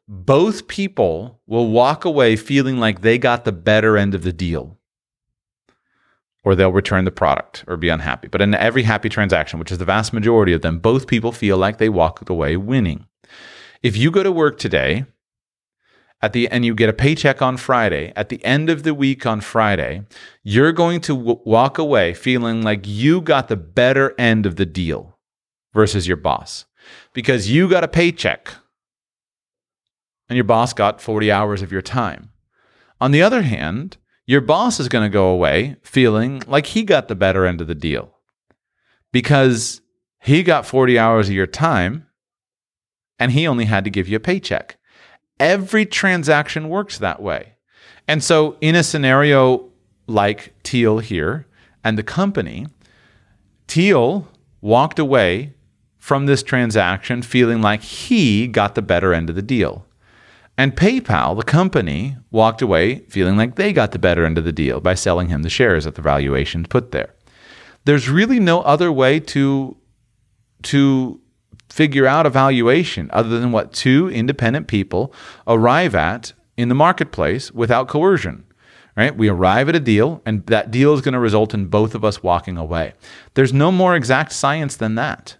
A: both people will walk away feeling like they got the better end of the deal or they'll return the product or be unhappy. But in every happy transaction, which is the vast majority of them, both people feel like they walked away winning. If you go to work today at the and you get a paycheck on Friday, at the end of the week on Friday, you're going to w- walk away feeling like you got the better end of the deal versus your boss because you got a paycheck and your boss got 40 hours of your time. On the other hand, your boss is going to go away feeling like he got the better end of the deal because he got 40 hours of your time and he only had to give you a paycheck. Every transaction works that way. And so, in a scenario like Thiel here and the company, Thiel walked away from this transaction feeling like he got the better end of the deal. And PayPal, the company, walked away feeling like they got the better end of the deal by selling him the shares at the valuation put there. There's really no other way to to figure out a valuation other than what two independent people arrive at in the marketplace without coercion. Right? We arrive at a deal and that deal is going to result in both of us walking away. There's no more exact science than that.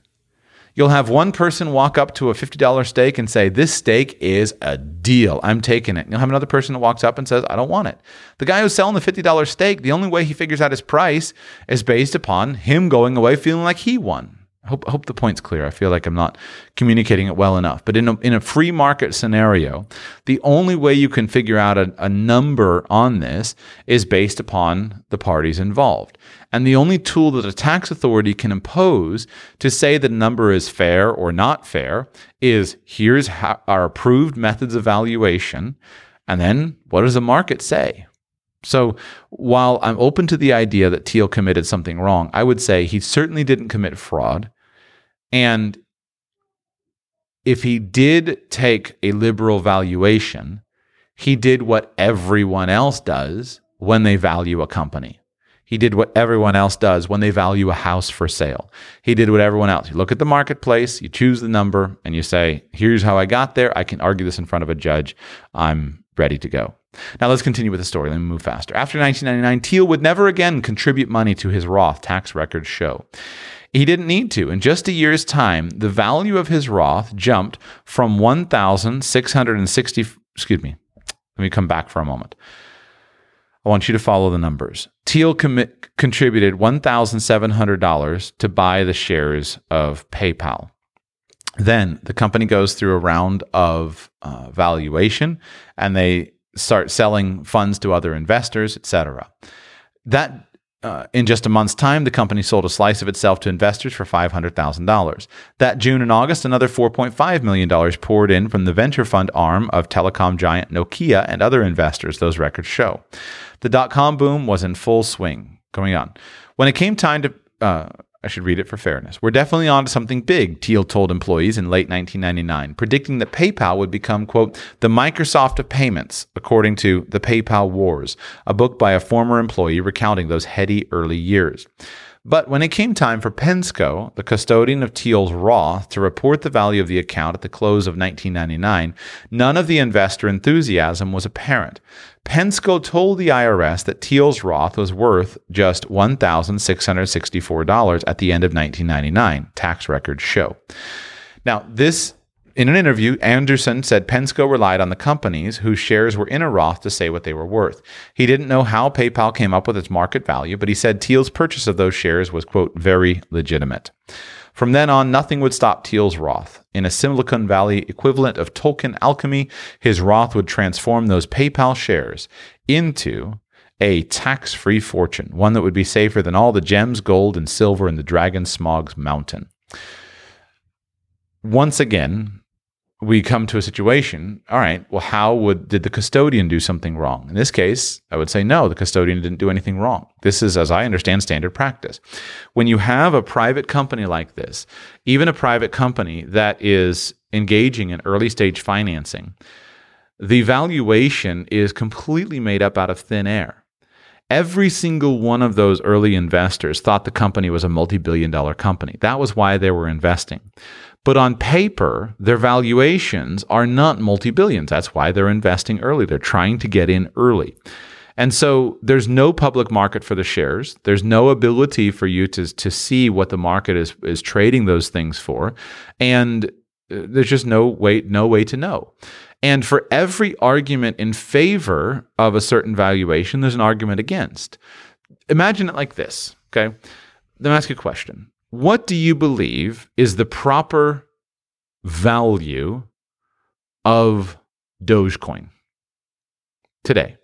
A: You'll have one person walk up to a $50 steak and say, This steak is a deal. I'm taking it. You'll have another person that walks up and says, I don't want it. The guy who's selling the $50 steak, the only way he figures out his price is based upon him going away feeling like he won. I hope, I hope the point's clear. I feel like I'm not communicating it well enough. But in a, in a free market scenario, the only way you can figure out a, a number on this is based upon the parties involved. And the only tool that a tax authority can impose to say that a number is fair or not fair is here's our approved methods of valuation. And then what does the market say? So while I'm open to the idea that Thiel committed something wrong, I would say he certainly didn't commit fraud. And if he did take a liberal valuation, he did what everyone else does when they value a company. He did what everyone else does when they value a house for sale. He did what everyone else. You look at the marketplace, you choose the number, and you say, here's how I got there. I can argue this in front of a judge. I'm ready to go. Now let's continue with the story. Let me move faster. After 1999, Thiel would never again contribute money to his Roth tax records show. He didn't need to. In just a year's time, the value of his Roth jumped from 1,660. Excuse me. Let me come back for a moment. I want you to follow the numbers. Thiel commit, contributed $1,700 to buy the shares of PayPal. Then the company goes through a round of uh, valuation and they start selling funds to other investors, etc. That uh, in just a month's time, the company sold a slice of itself to investors for $500,000. That June and August, another $4.5 million poured in from the venture fund arm of telecom giant Nokia and other investors, those records show. The dot com boom was in full swing going on. When it came time to uh, I should read it for fairness. We're definitely on to something big, Thiel told employees in late 1999, predicting that PayPal would become, quote, the Microsoft of payments, according to The PayPal Wars, a book by a former employee recounting those heady early years. But when it came time for Pensco, the custodian of Thiel's Roth, to report the value of the account at the close of 1999, none of the investor enthusiasm was apparent. Pensco told the IRS that Thiel's Roth was worth just $1,664 at the end of 1999, tax records show. Now, this in an interview, Anderson said Pensco relied on the companies whose shares were in a Roth to say what they were worth. He didn't know how PayPal came up with its market value, but he said Thiel's purchase of those shares was, quote, very legitimate. From then on, nothing would stop Thiel's Roth. In a Silicon Valley equivalent of Tolkien alchemy, his Roth would transform those PayPal shares into a tax free fortune, one that would be safer than all the gems, gold, and silver in the Dragon Smaug's mountain. Once again, we come to a situation all right well how would did the custodian do something wrong in this case i would say no the custodian didn't do anything wrong this is as i understand standard practice when you have a private company like this even a private company that is engaging in early stage financing the valuation is completely made up out of thin air every single one of those early investors thought the company was a multi billion dollar company. That was why they were investing. But on paper, their valuations are not multi billions. That's why they're investing early. They're trying to get in early. And so there's no public market for the shares. There's no ability for you to, to see what the market is, is trading those things for. And uh, there's just no way, no way to know. And for every argument in favor of a certain valuation, there's an argument against. Imagine it like this. Okay. Let me ask you a question. What do you believe is the proper value of Dogecoin today?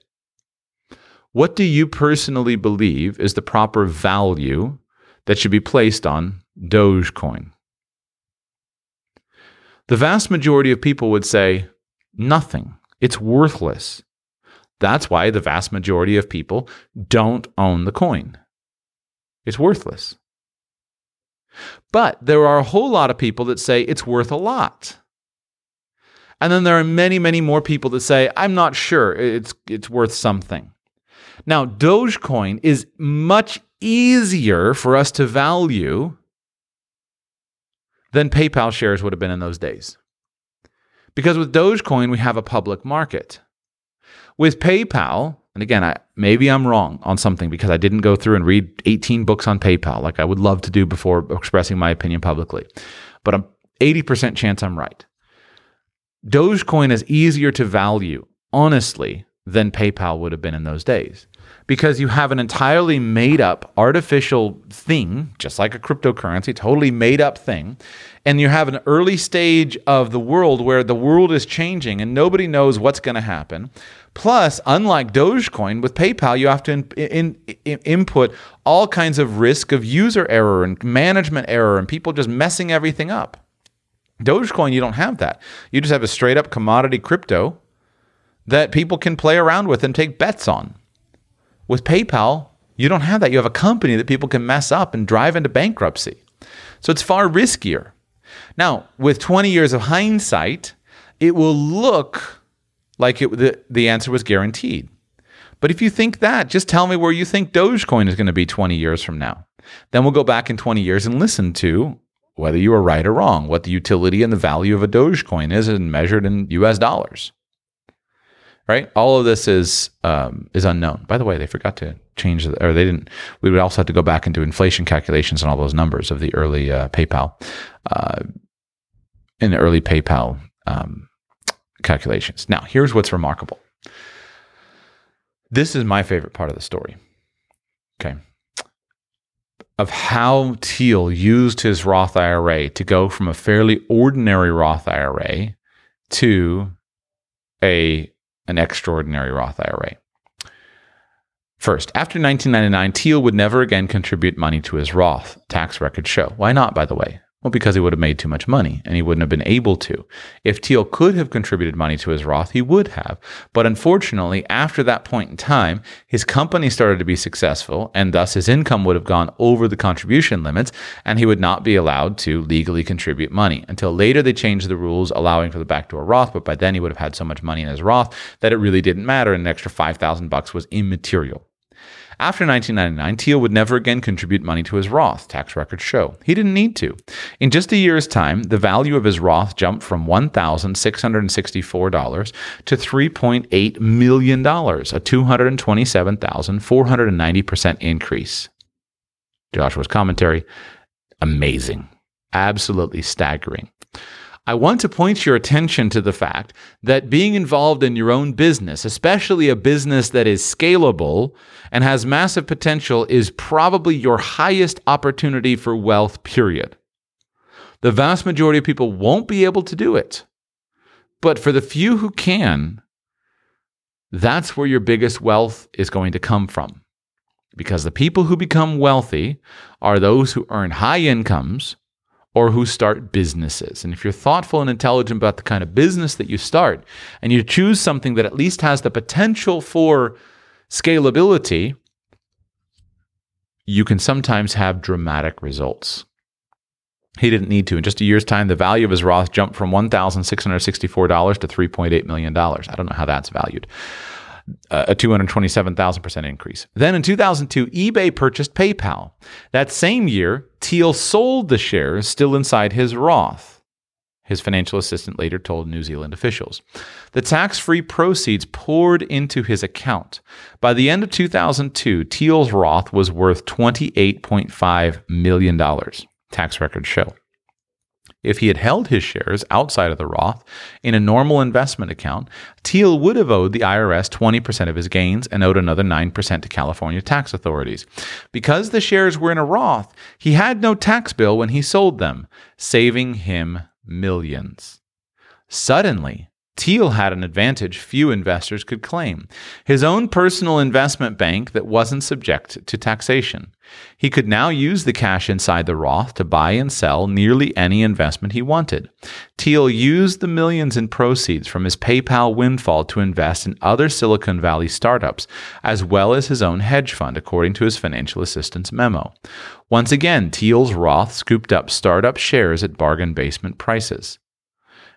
A: What do you personally believe is the proper value that should be placed on Dogecoin? The vast majority of people would say nothing. It's worthless. That's why the vast majority of people don't own the coin. It's worthless. But there are a whole lot of people that say it's worth a lot. And then there are many, many more people that say, I'm not sure it's, it's worth something. Now, Dogecoin is much easier for us to value than PayPal shares would have been in those days. Because with Dogecoin, we have a public market. With PayPal, and again, I, maybe I'm wrong on something because I didn't go through and read 18 books on PayPal like I would love to do before expressing my opinion publicly. But I'm 80% chance I'm right. Dogecoin is easier to value, honestly, than PayPal would have been in those days because you have an entirely made up artificial thing, just like a cryptocurrency, totally made up thing. And you have an early stage of the world where the world is changing and nobody knows what's going to happen. Plus, unlike Dogecoin, with PayPal, you have to in, in, in, input all kinds of risk of user error and management error and people just messing everything up. Dogecoin, you don't have that. You just have a straight up commodity crypto that people can play around with and take bets on. With PayPal, you don't have that. You have a company that people can mess up and drive into bankruptcy. So it's far riskier. Now, with 20 years of hindsight, it will look like it, the, the answer was guaranteed. But if you think that, just tell me where you think Dogecoin is going to be 20 years from now. Then we'll go back in 20 years and listen to whether you were right or wrong, what the utility and the value of a Dogecoin is and measured in US dollars right? All of this is um, is unknown. By the way, they forgot to change, the, or they didn't. We would also have to go back and do inflation calculations on all those numbers of the early uh, PayPal, uh, in the early PayPal um, calculations. Now, here's what's remarkable. This is my favorite part of the story. Okay. Of how Thiel used his Roth IRA to go from a fairly ordinary Roth IRA to a an extraordinary Roth IRA. First, after 1999, Thiel would never again contribute money to his Roth, tax records show. Why not, by the way? Well, because he would have made too much money and he wouldn't have been able to. If Thiel could have contributed money to his Roth, he would have. But unfortunately, after that point in time, his company started to be successful and thus his income would have gone over the contribution limits and he would not be allowed to legally contribute money. Until later, they changed the rules allowing for the backdoor Roth, but by then he would have had so much money in his Roth that it really didn't matter and an extra 5,000 bucks was immaterial. After 1999, Thiel would never again contribute money to his Roth, tax records show. He didn't need to. In just a year's time, the value of his Roth jumped from $1,664 to $3.8 million, a 227,490% increase. Joshua's commentary amazing, absolutely staggering. I want to point your attention to the fact that being involved in your own business, especially a business that is scalable and has massive potential, is probably your highest opportunity for wealth, period. The vast majority of people won't be able to do it. But for the few who can, that's where your biggest wealth is going to come from. Because the people who become wealthy are those who earn high incomes or who start businesses. And if you're thoughtful and intelligent about the kind of business that you start and you choose something that at least has the potential for scalability, you can sometimes have dramatic results. He didn't need to. In just a year's time, the value of his Roth jumped from $1,664 to $3.8 million. I don't know how that's valued. A 227,000% increase. Then in 2002, eBay purchased PayPal. That same year, Thiel sold the shares still inside his Roth. His financial assistant later told New Zealand officials. The tax free proceeds poured into his account. By the end of 2002, Thiel's Roth was worth $28.5 million, tax records show. If he had held his shares outside of the Roth in a normal investment account, Thiel would have owed the IRS 20% of his gains and owed another 9% to California tax authorities. Because the shares were in a Roth, he had no tax bill when he sold them, saving him millions. Suddenly, Thiel had an advantage few investors could claim his own personal investment bank that wasn't subject to taxation. He could now use the cash inside the Roth to buy and sell nearly any investment he wanted. Thiel used the millions in proceeds from his PayPal windfall to invest in other Silicon Valley startups, as well as his own hedge fund, according to his financial assistant's memo. Once again, Thiel's Roth scooped up startup shares at bargain basement prices.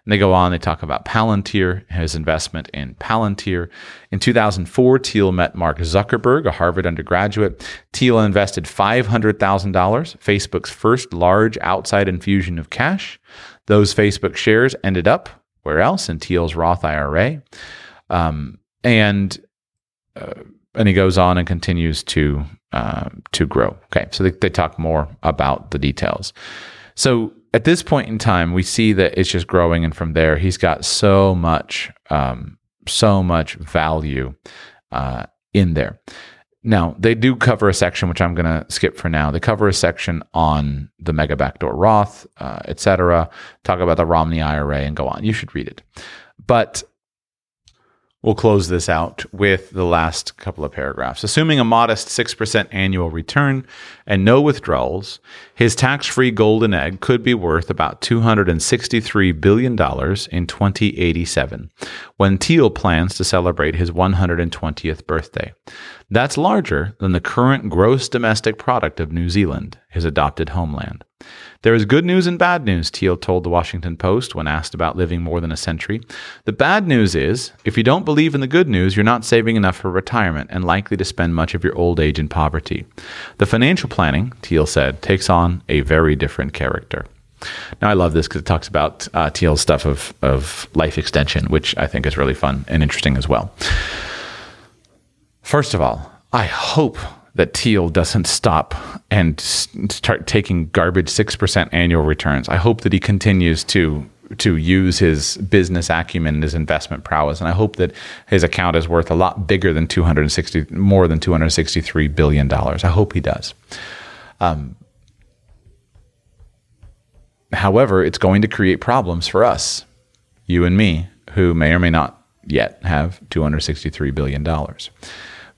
A: And they go on, they talk about Palantir, his investment in Palantir. In 2004, Thiel met Mark Zuckerberg, a Harvard undergraduate. Thiel invested $500,000, Facebook's first large outside infusion of cash. Those Facebook shares ended up where else? In Thiel's Roth IRA. Um, and uh, and he goes on and continues to uh, to grow. Okay, so they, they talk more about the details. So at this point in time, we see that it's just growing, and from there, he's got so much, um, so much value uh, in there. Now, they do cover a section, which I'm going to skip for now. They cover a section on the mega backdoor Roth, uh, et cetera, talk about the Romney IRA, and go on. You should read it. But We'll close this out with the last couple of paragraphs. Assuming a modest 6% annual return and no withdrawals, his tax free golden egg could be worth about $263 billion in 2087, when Thiel plans to celebrate his 120th birthday. That's larger than the current gross domestic product of New Zealand, his adopted homeland. There is good news and bad news, Thiel told the Washington Post when asked about living more than a century. The bad news is, if you don't believe in the good news, you're not saving enough for retirement and likely to spend much of your old age in poverty. The financial planning, Thiel said, takes on a very different character. Now, I love this because it talks about uh, Thiel's stuff of, of life extension, which I think is really fun and interesting as well. First of all, I hope that Thiel doesn't stop and start taking garbage 6% annual returns. I hope that he continues to to use his business acumen and his investment prowess and I hope that his account is worth a lot bigger than 260 more than 263 billion dollars. I hope he does. Um, however, it's going to create problems for us, you and me, who may or may not yet have 263 billion dollars.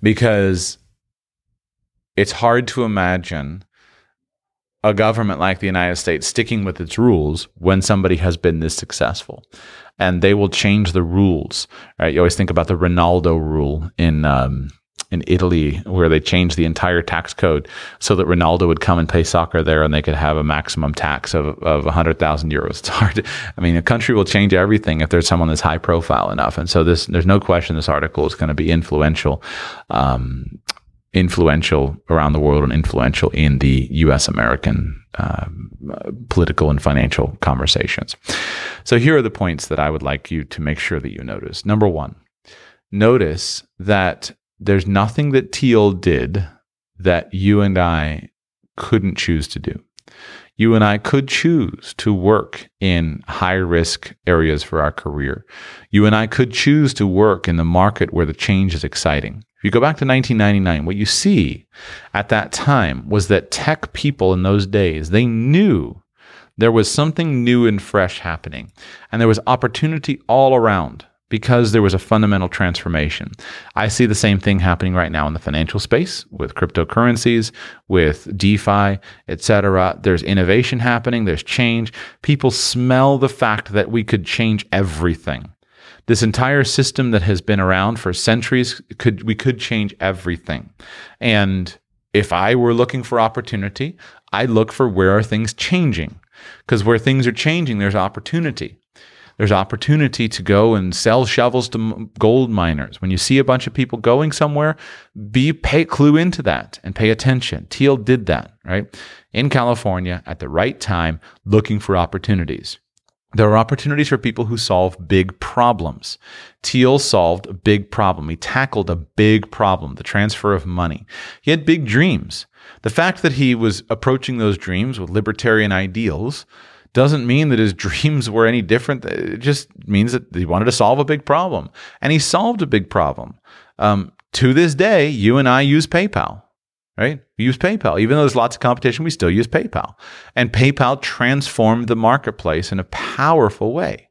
A: Because it's hard to imagine a government like the United States sticking with its rules when somebody has been this successful. And they will change the rules. Right? You always think about the Ronaldo rule in um, in Italy, where they changed the entire tax code so that Ronaldo would come and play soccer there, and they could have a maximum tax of of hundred thousand euros. It's hard. To, I mean, a country will change everything if there's someone that's high profile enough. And so this, there's no question, this article is going to be influential. Um, influential around the world and influential in the US American uh, political and financial conversations. So, here are the points that I would like you to make sure that you notice. Number one, notice that there's nothing that Thiel did that you and I couldn't choose to do. You and I could choose to work in high risk areas for our career. You and I could choose to work in the market where the change is exciting. If you go back to 1999, what you see at that time was that tech people in those days, they knew there was something new and fresh happening, and there was opportunity all around because there was a fundamental transformation. I see the same thing happening right now in the financial space with cryptocurrencies, with DeFi, etc. There's innovation happening, there's change. People smell the fact that we could change everything. This entire system that has been around for centuries could we could change everything. And if I were looking for opportunity, I'd look for where are things changing? Because where things are changing, there's opportunity. There's opportunity to go and sell shovels to gold miners. When you see a bunch of people going somewhere, be pay clue into that and pay attention. Thiel did that, right? In California at the right time, looking for opportunities. There are opportunities for people who solve big problems. Thiel solved a big problem. He tackled a big problem, the transfer of money. He had big dreams. The fact that he was approaching those dreams with libertarian ideals doesn't mean that his dreams were any different. It just means that he wanted to solve a big problem. And he solved a big problem. Um, to this day, you and I use PayPal, right? We use PayPal. Even though there's lots of competition, we still use PayPal. And PayPal transformed the marketplace in a powerful way.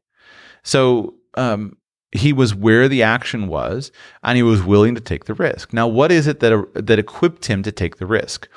A: So um, he was where the action was, and he was willing to take the risk. Now, what is it that that equipped him to take the risk?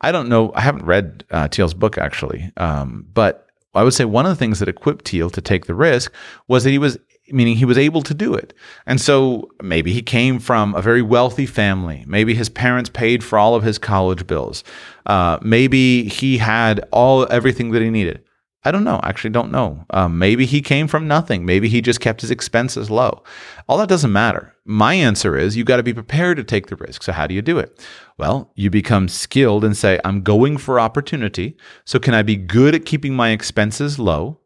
A: I don't know. I haven't read uh, book actually, um, but I would say one of the things that equipped Thiel to take the risk was that he was, meaning he was able to do it. And so maybe he came from a very wealthy family. Maybe his parents paid for all of his college bills. Uh, maybe he had all everything that he needed. I don't know. Actually, don't know. Um, maybe he came from nothing. Maybe he just kept his expenses low. All that doesn't matter. My answer is you got to be prepared to take the risk. So, how do you do it? Well, you become skilled and say, I'm going for opportunity. So, can I be good at keeping my expenses low?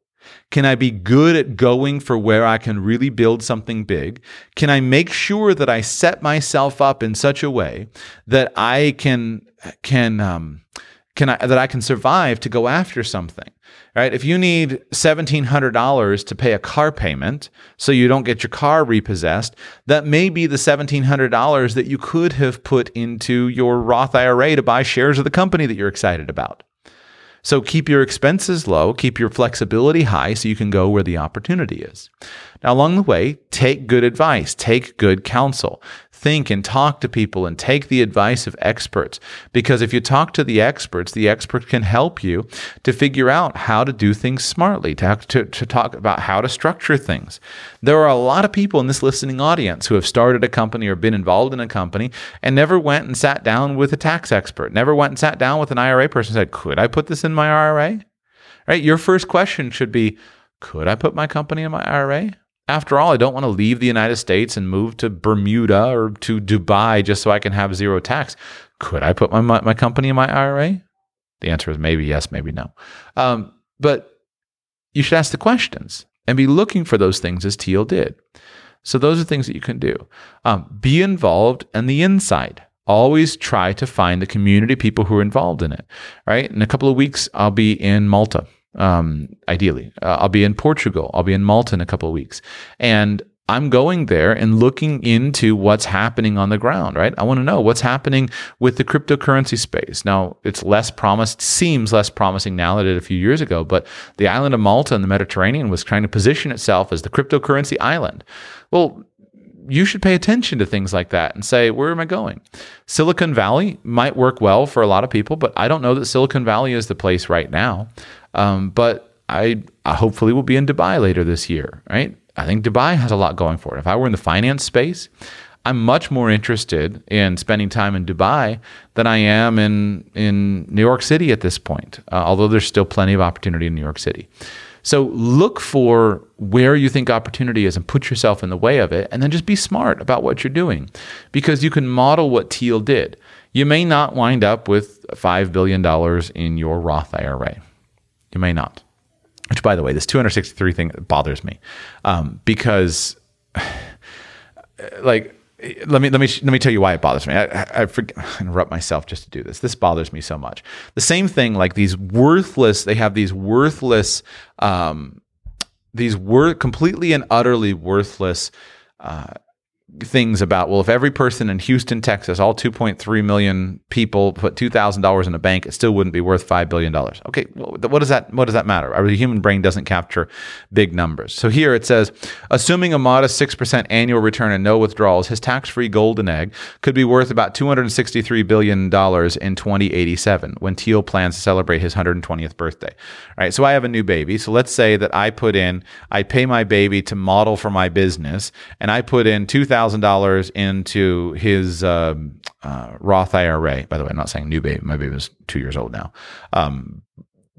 A: Can I be good at going for where I can really build something big? Can I make sure that I set myself up in such a way that I can can um, can I that I can survive to go after something? right? If you need $1,700 to pay a car payment so you don't get your car repossessed, that may be the $1,700 that you could have put into your Roth IRA to buy shares of the company that you're excited about. So keep your expenses low, keep your flexibility high so you can go where the opportunity is. Now, along the way, take good advice, take good counsel think and talk to people and take the advice of experts. Because if you talk to the experts, the expert can help you to figure out how to do things smartly, to, to, to talk about how to structure things. There are a lot of people in this listening audience who have started a company or been involved in a company and never went and sat down with a tax expert, never went and sat down with an IRA person and said, Could I put this in my IRA? Right? Your first question should be, Could I put my company in my IRA? After all, I don't want to leave the United States and move to Bermuda or to Dubai just so I can have zero tax. Could I put my, my, company in my IRA? The answer is maybe yes, maybe no. Um, but you should ask the questions and be looking for those things as Thiel did. So those are things that you can do. Um, be involved in the inside. Always try to find the community people who are involved in it. Right. In a couple of weeks, I'll be in Malta um, ideally. Uh, I'll be in Portugal. I'll be in Malta in a couple of weeks. And I'm going there and looking into what's happening on the ground, right? I want to know what's happening with the cryptocurrency space. Now, it's less promised, seems less promising now than it did a few years ago, but the island of Malta in the Mediterranean was trying to position itself as the cryptocurrency island. Well, you should pay attention to things like that and say, where am I going? Silicon Valley might work well for a lot of people, but I don't know that Silicon Valley is the place right now. Um, but I, I hopefully will be in Dubai later this year, right? I think Dubai has a lot going for it. If I were in the finance space, I'm much more interested in spending time in Dubai than I am in in New York City at this point. Uh, although there's still plenty of opportunity in New York City. So look for where you think opportunity is and put yourself in the way of it, and then just be smart about what you're doing, because you can model what Thiel did. You may not wind up with five billion dollars in your Roth IRA. You may not. Which, by the way, this 263 thing bothers me um, because, like, let me let me let me tell you why it bothers me. I, I, forget, I interrupt myself just to do this. This bothers me so much. The same thing, like these worthless. They have these worthless, um, these were completely and utterly worthless uh, things about well if every person in Houston Texas all 2.3 million people put $2000 in a bank it still wouldn't be worth 5 billion dollars. Okay what does that what does that matter? The human brain doesn't capture big numbers. So here it says assuming a modest 6% annual return and no withdrawals his tax-free golden egg could be worth about 263 billion dollars in 2087 when Thiel plans to celebrate his 120th birthday. All right so I have a new baby. So let's say that I put in I pay my baby to model for my business and I put in 2000 $1,000 into his um, uh, Roth IRA. By the way, I'm not saying new baby. My baby is two years old now. Um,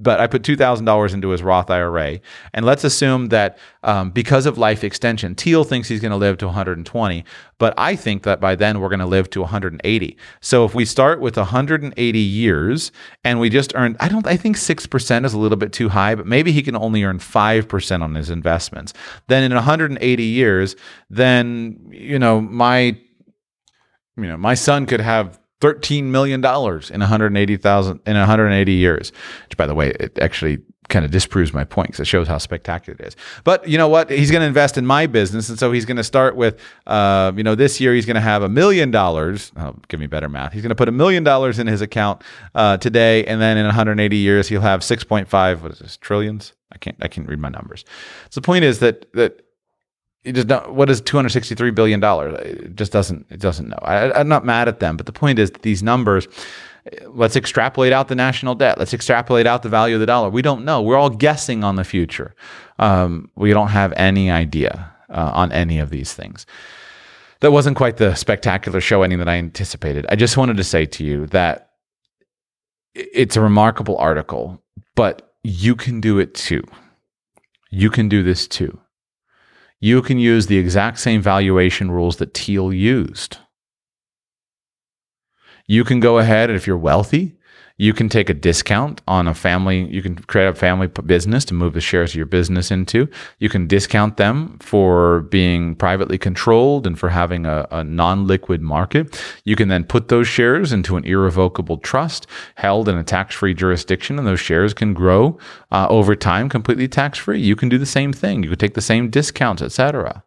A: but I put $2,000 into his Roth IRA. And let's assume that um, because of life extension, Thiel thinks he's going to live to 120, but I think that by then we're going to live to 180. So if we start with 180 years and we just earned, I don't, I think 6% is a little bit too high, but maybe he can only earn 5% on his investments. Then in 180 years, then, you know, my, you know, my son could have $13 million in 180,000 in 180 years, which by the way, it actually kind of disproves my point because it shows how spectacular it is. But you know what? He's going to invest in my business. And so he's going to start with, uh, you know, this year he's going to have a million dollars. Oh, give me better math. He's going to put a million dollars in his account uh, today. And then in 180 years, he'll have 6.5, what is this, trillions? I can't, I can't read my numbers. So the point is that, that it just not, what is 263 billion dollars? It just doesn't it doesn't know. I, i'm not mad at them but the point is that these numbers let's extrapolate out the national debt. Let's extrapolate out the value of the dollar. We don't know. We're all guessing on the future. Um, we don't have any idea uh, on any of these things. That wasn't quite the spectacular show ending that i anticipated. I just wanted to say to you that it's a remarkable article but you can do it too. You can do this too you can use the exact same valuation rules that Thiel used. You can go ahead, and if you're wealthy, you can take a discount on a family. You can create a family business to move the shares of your business into. You can discount them for being privately controlled and for having a, a non liquid market. You can then put those shares into an irrevocable trust held in a tax free jurisdiction, and those shares can grow uh, over time completely tax free. You can do the same thing. You can take the same discounts, etc.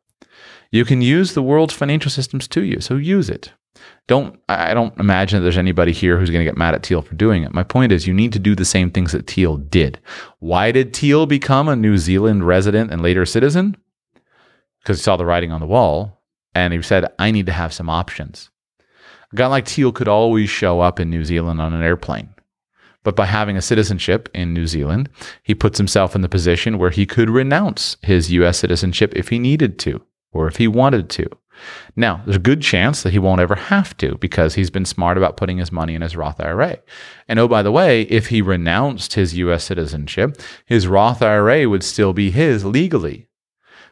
A: You can use the world's financial systems to you, so use it don't I don't imagine that there's anybody here who's going to get mad at Thiel for doing it. My point is you need to do the same things that Thiel did. Why did Thiel become a New Zealand resident and later a citizen? Because he saw the writing on the wall and he said, I need to have some options. A guy like Thiel could always show up in New Zealand on an airplane. But by having a citizenship in New Zealand, he puts himself in the position where he could renounce his US citizenship if he needed to or if he wanted to. Now, there's a good chance that he won't ever have to because he's been smart about putting his money in his Roth IRA. And oh, by the way, if he renounced his US citizenship, his Roth IRA would still be his legally.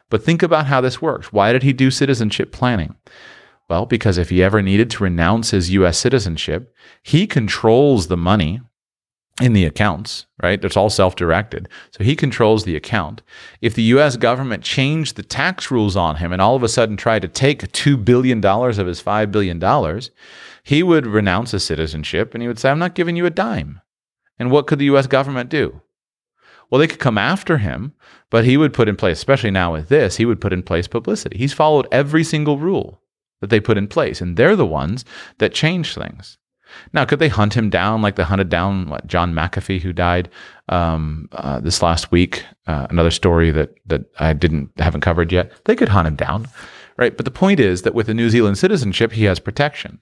A: But think about how this works. Why did he do citizenship planning? Well, because if he ever needed to renounce his US citizenship, he controls the money in the accounts, right? It's all self directed. So he controls the account. If the US government changed the tax rules on him and all of a sudden tried to take $2 billion of his $5 billion, he would renounce his citizenship and he would say, I'm not giving you a dime. And what could the US government do? Well, they could come after him, but he would put in place, especially now with this, he would put in place publicity. He's followed every single rule that they put in place, and they're the ones that change things. Now, could they hunt him down like they hunted down what, John McAfee, who died um, uh, this last week? Uh, another story that that I didn't haven't covered yet. They could hunt him down, right? But the point is that with a New Zealand citizenship, he has protection.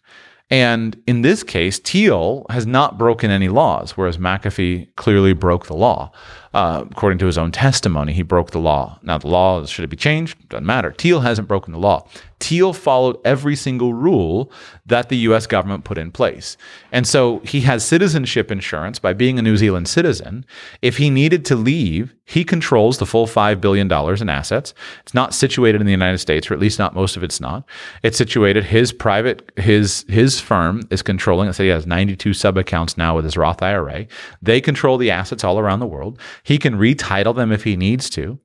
A: And in this case, Thiel has not broken any laws, whereas McAfee clearly broke the law. Uh, according to his own testimony, he broke the law. Now, the law, should it be changed? Doesn't matter. Thiel hasn't broken the law. Thiel followed every single rule that the US government put in place. And so he has citizenship insurance by being a New Zealand citizen. If he needed to leave, he controls the full $5 billion in assets. It's not situated in the United States, or at least not most of it's not. It's situated, his private, his, his firm is controlling, let's say he has 92 sub accounts now with his Roth IRA. They control the assets all around the world. He can retitle them if he needs to.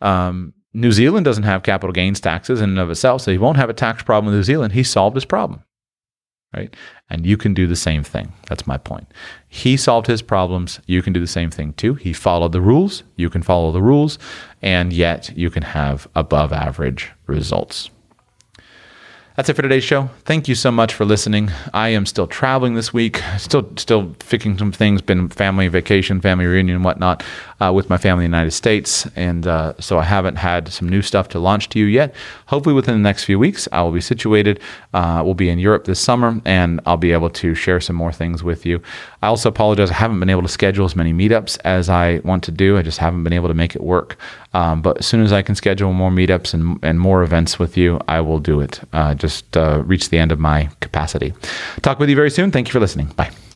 A: Um, New Zealand doesn't have capital gains taxes in and of itself, so he won't have a tax problem in New Zealand. He solved his problem. Right? And you can do the same thing. That's my point. He solved his problems. You can do the same thing too. He followed the rules. You can follow the rules. And yet you can have above average results. That's it for today's show. Thank you so much for listening. I am still traveling this week, still still fixing some things. Been family vacation, family reunion, whatnot uh, with my family in the United States, and uh, so I haven't had some new stuff to launch to you yet. Hopefully, within the next few weeks, I will be situated. Uh, we'll be in Europe this summer, and I'll be able to share some more things with you. I also apologize. I haven't been able to schedule as many meetups as I want to do. I just haven't been able to make it work. Um, but as soon as I can schedule more meetups and, and more events with you, I will do it. Uh, just uh, reach the end of my capacity. Talk with you very soon. Thank you for listening. Bye.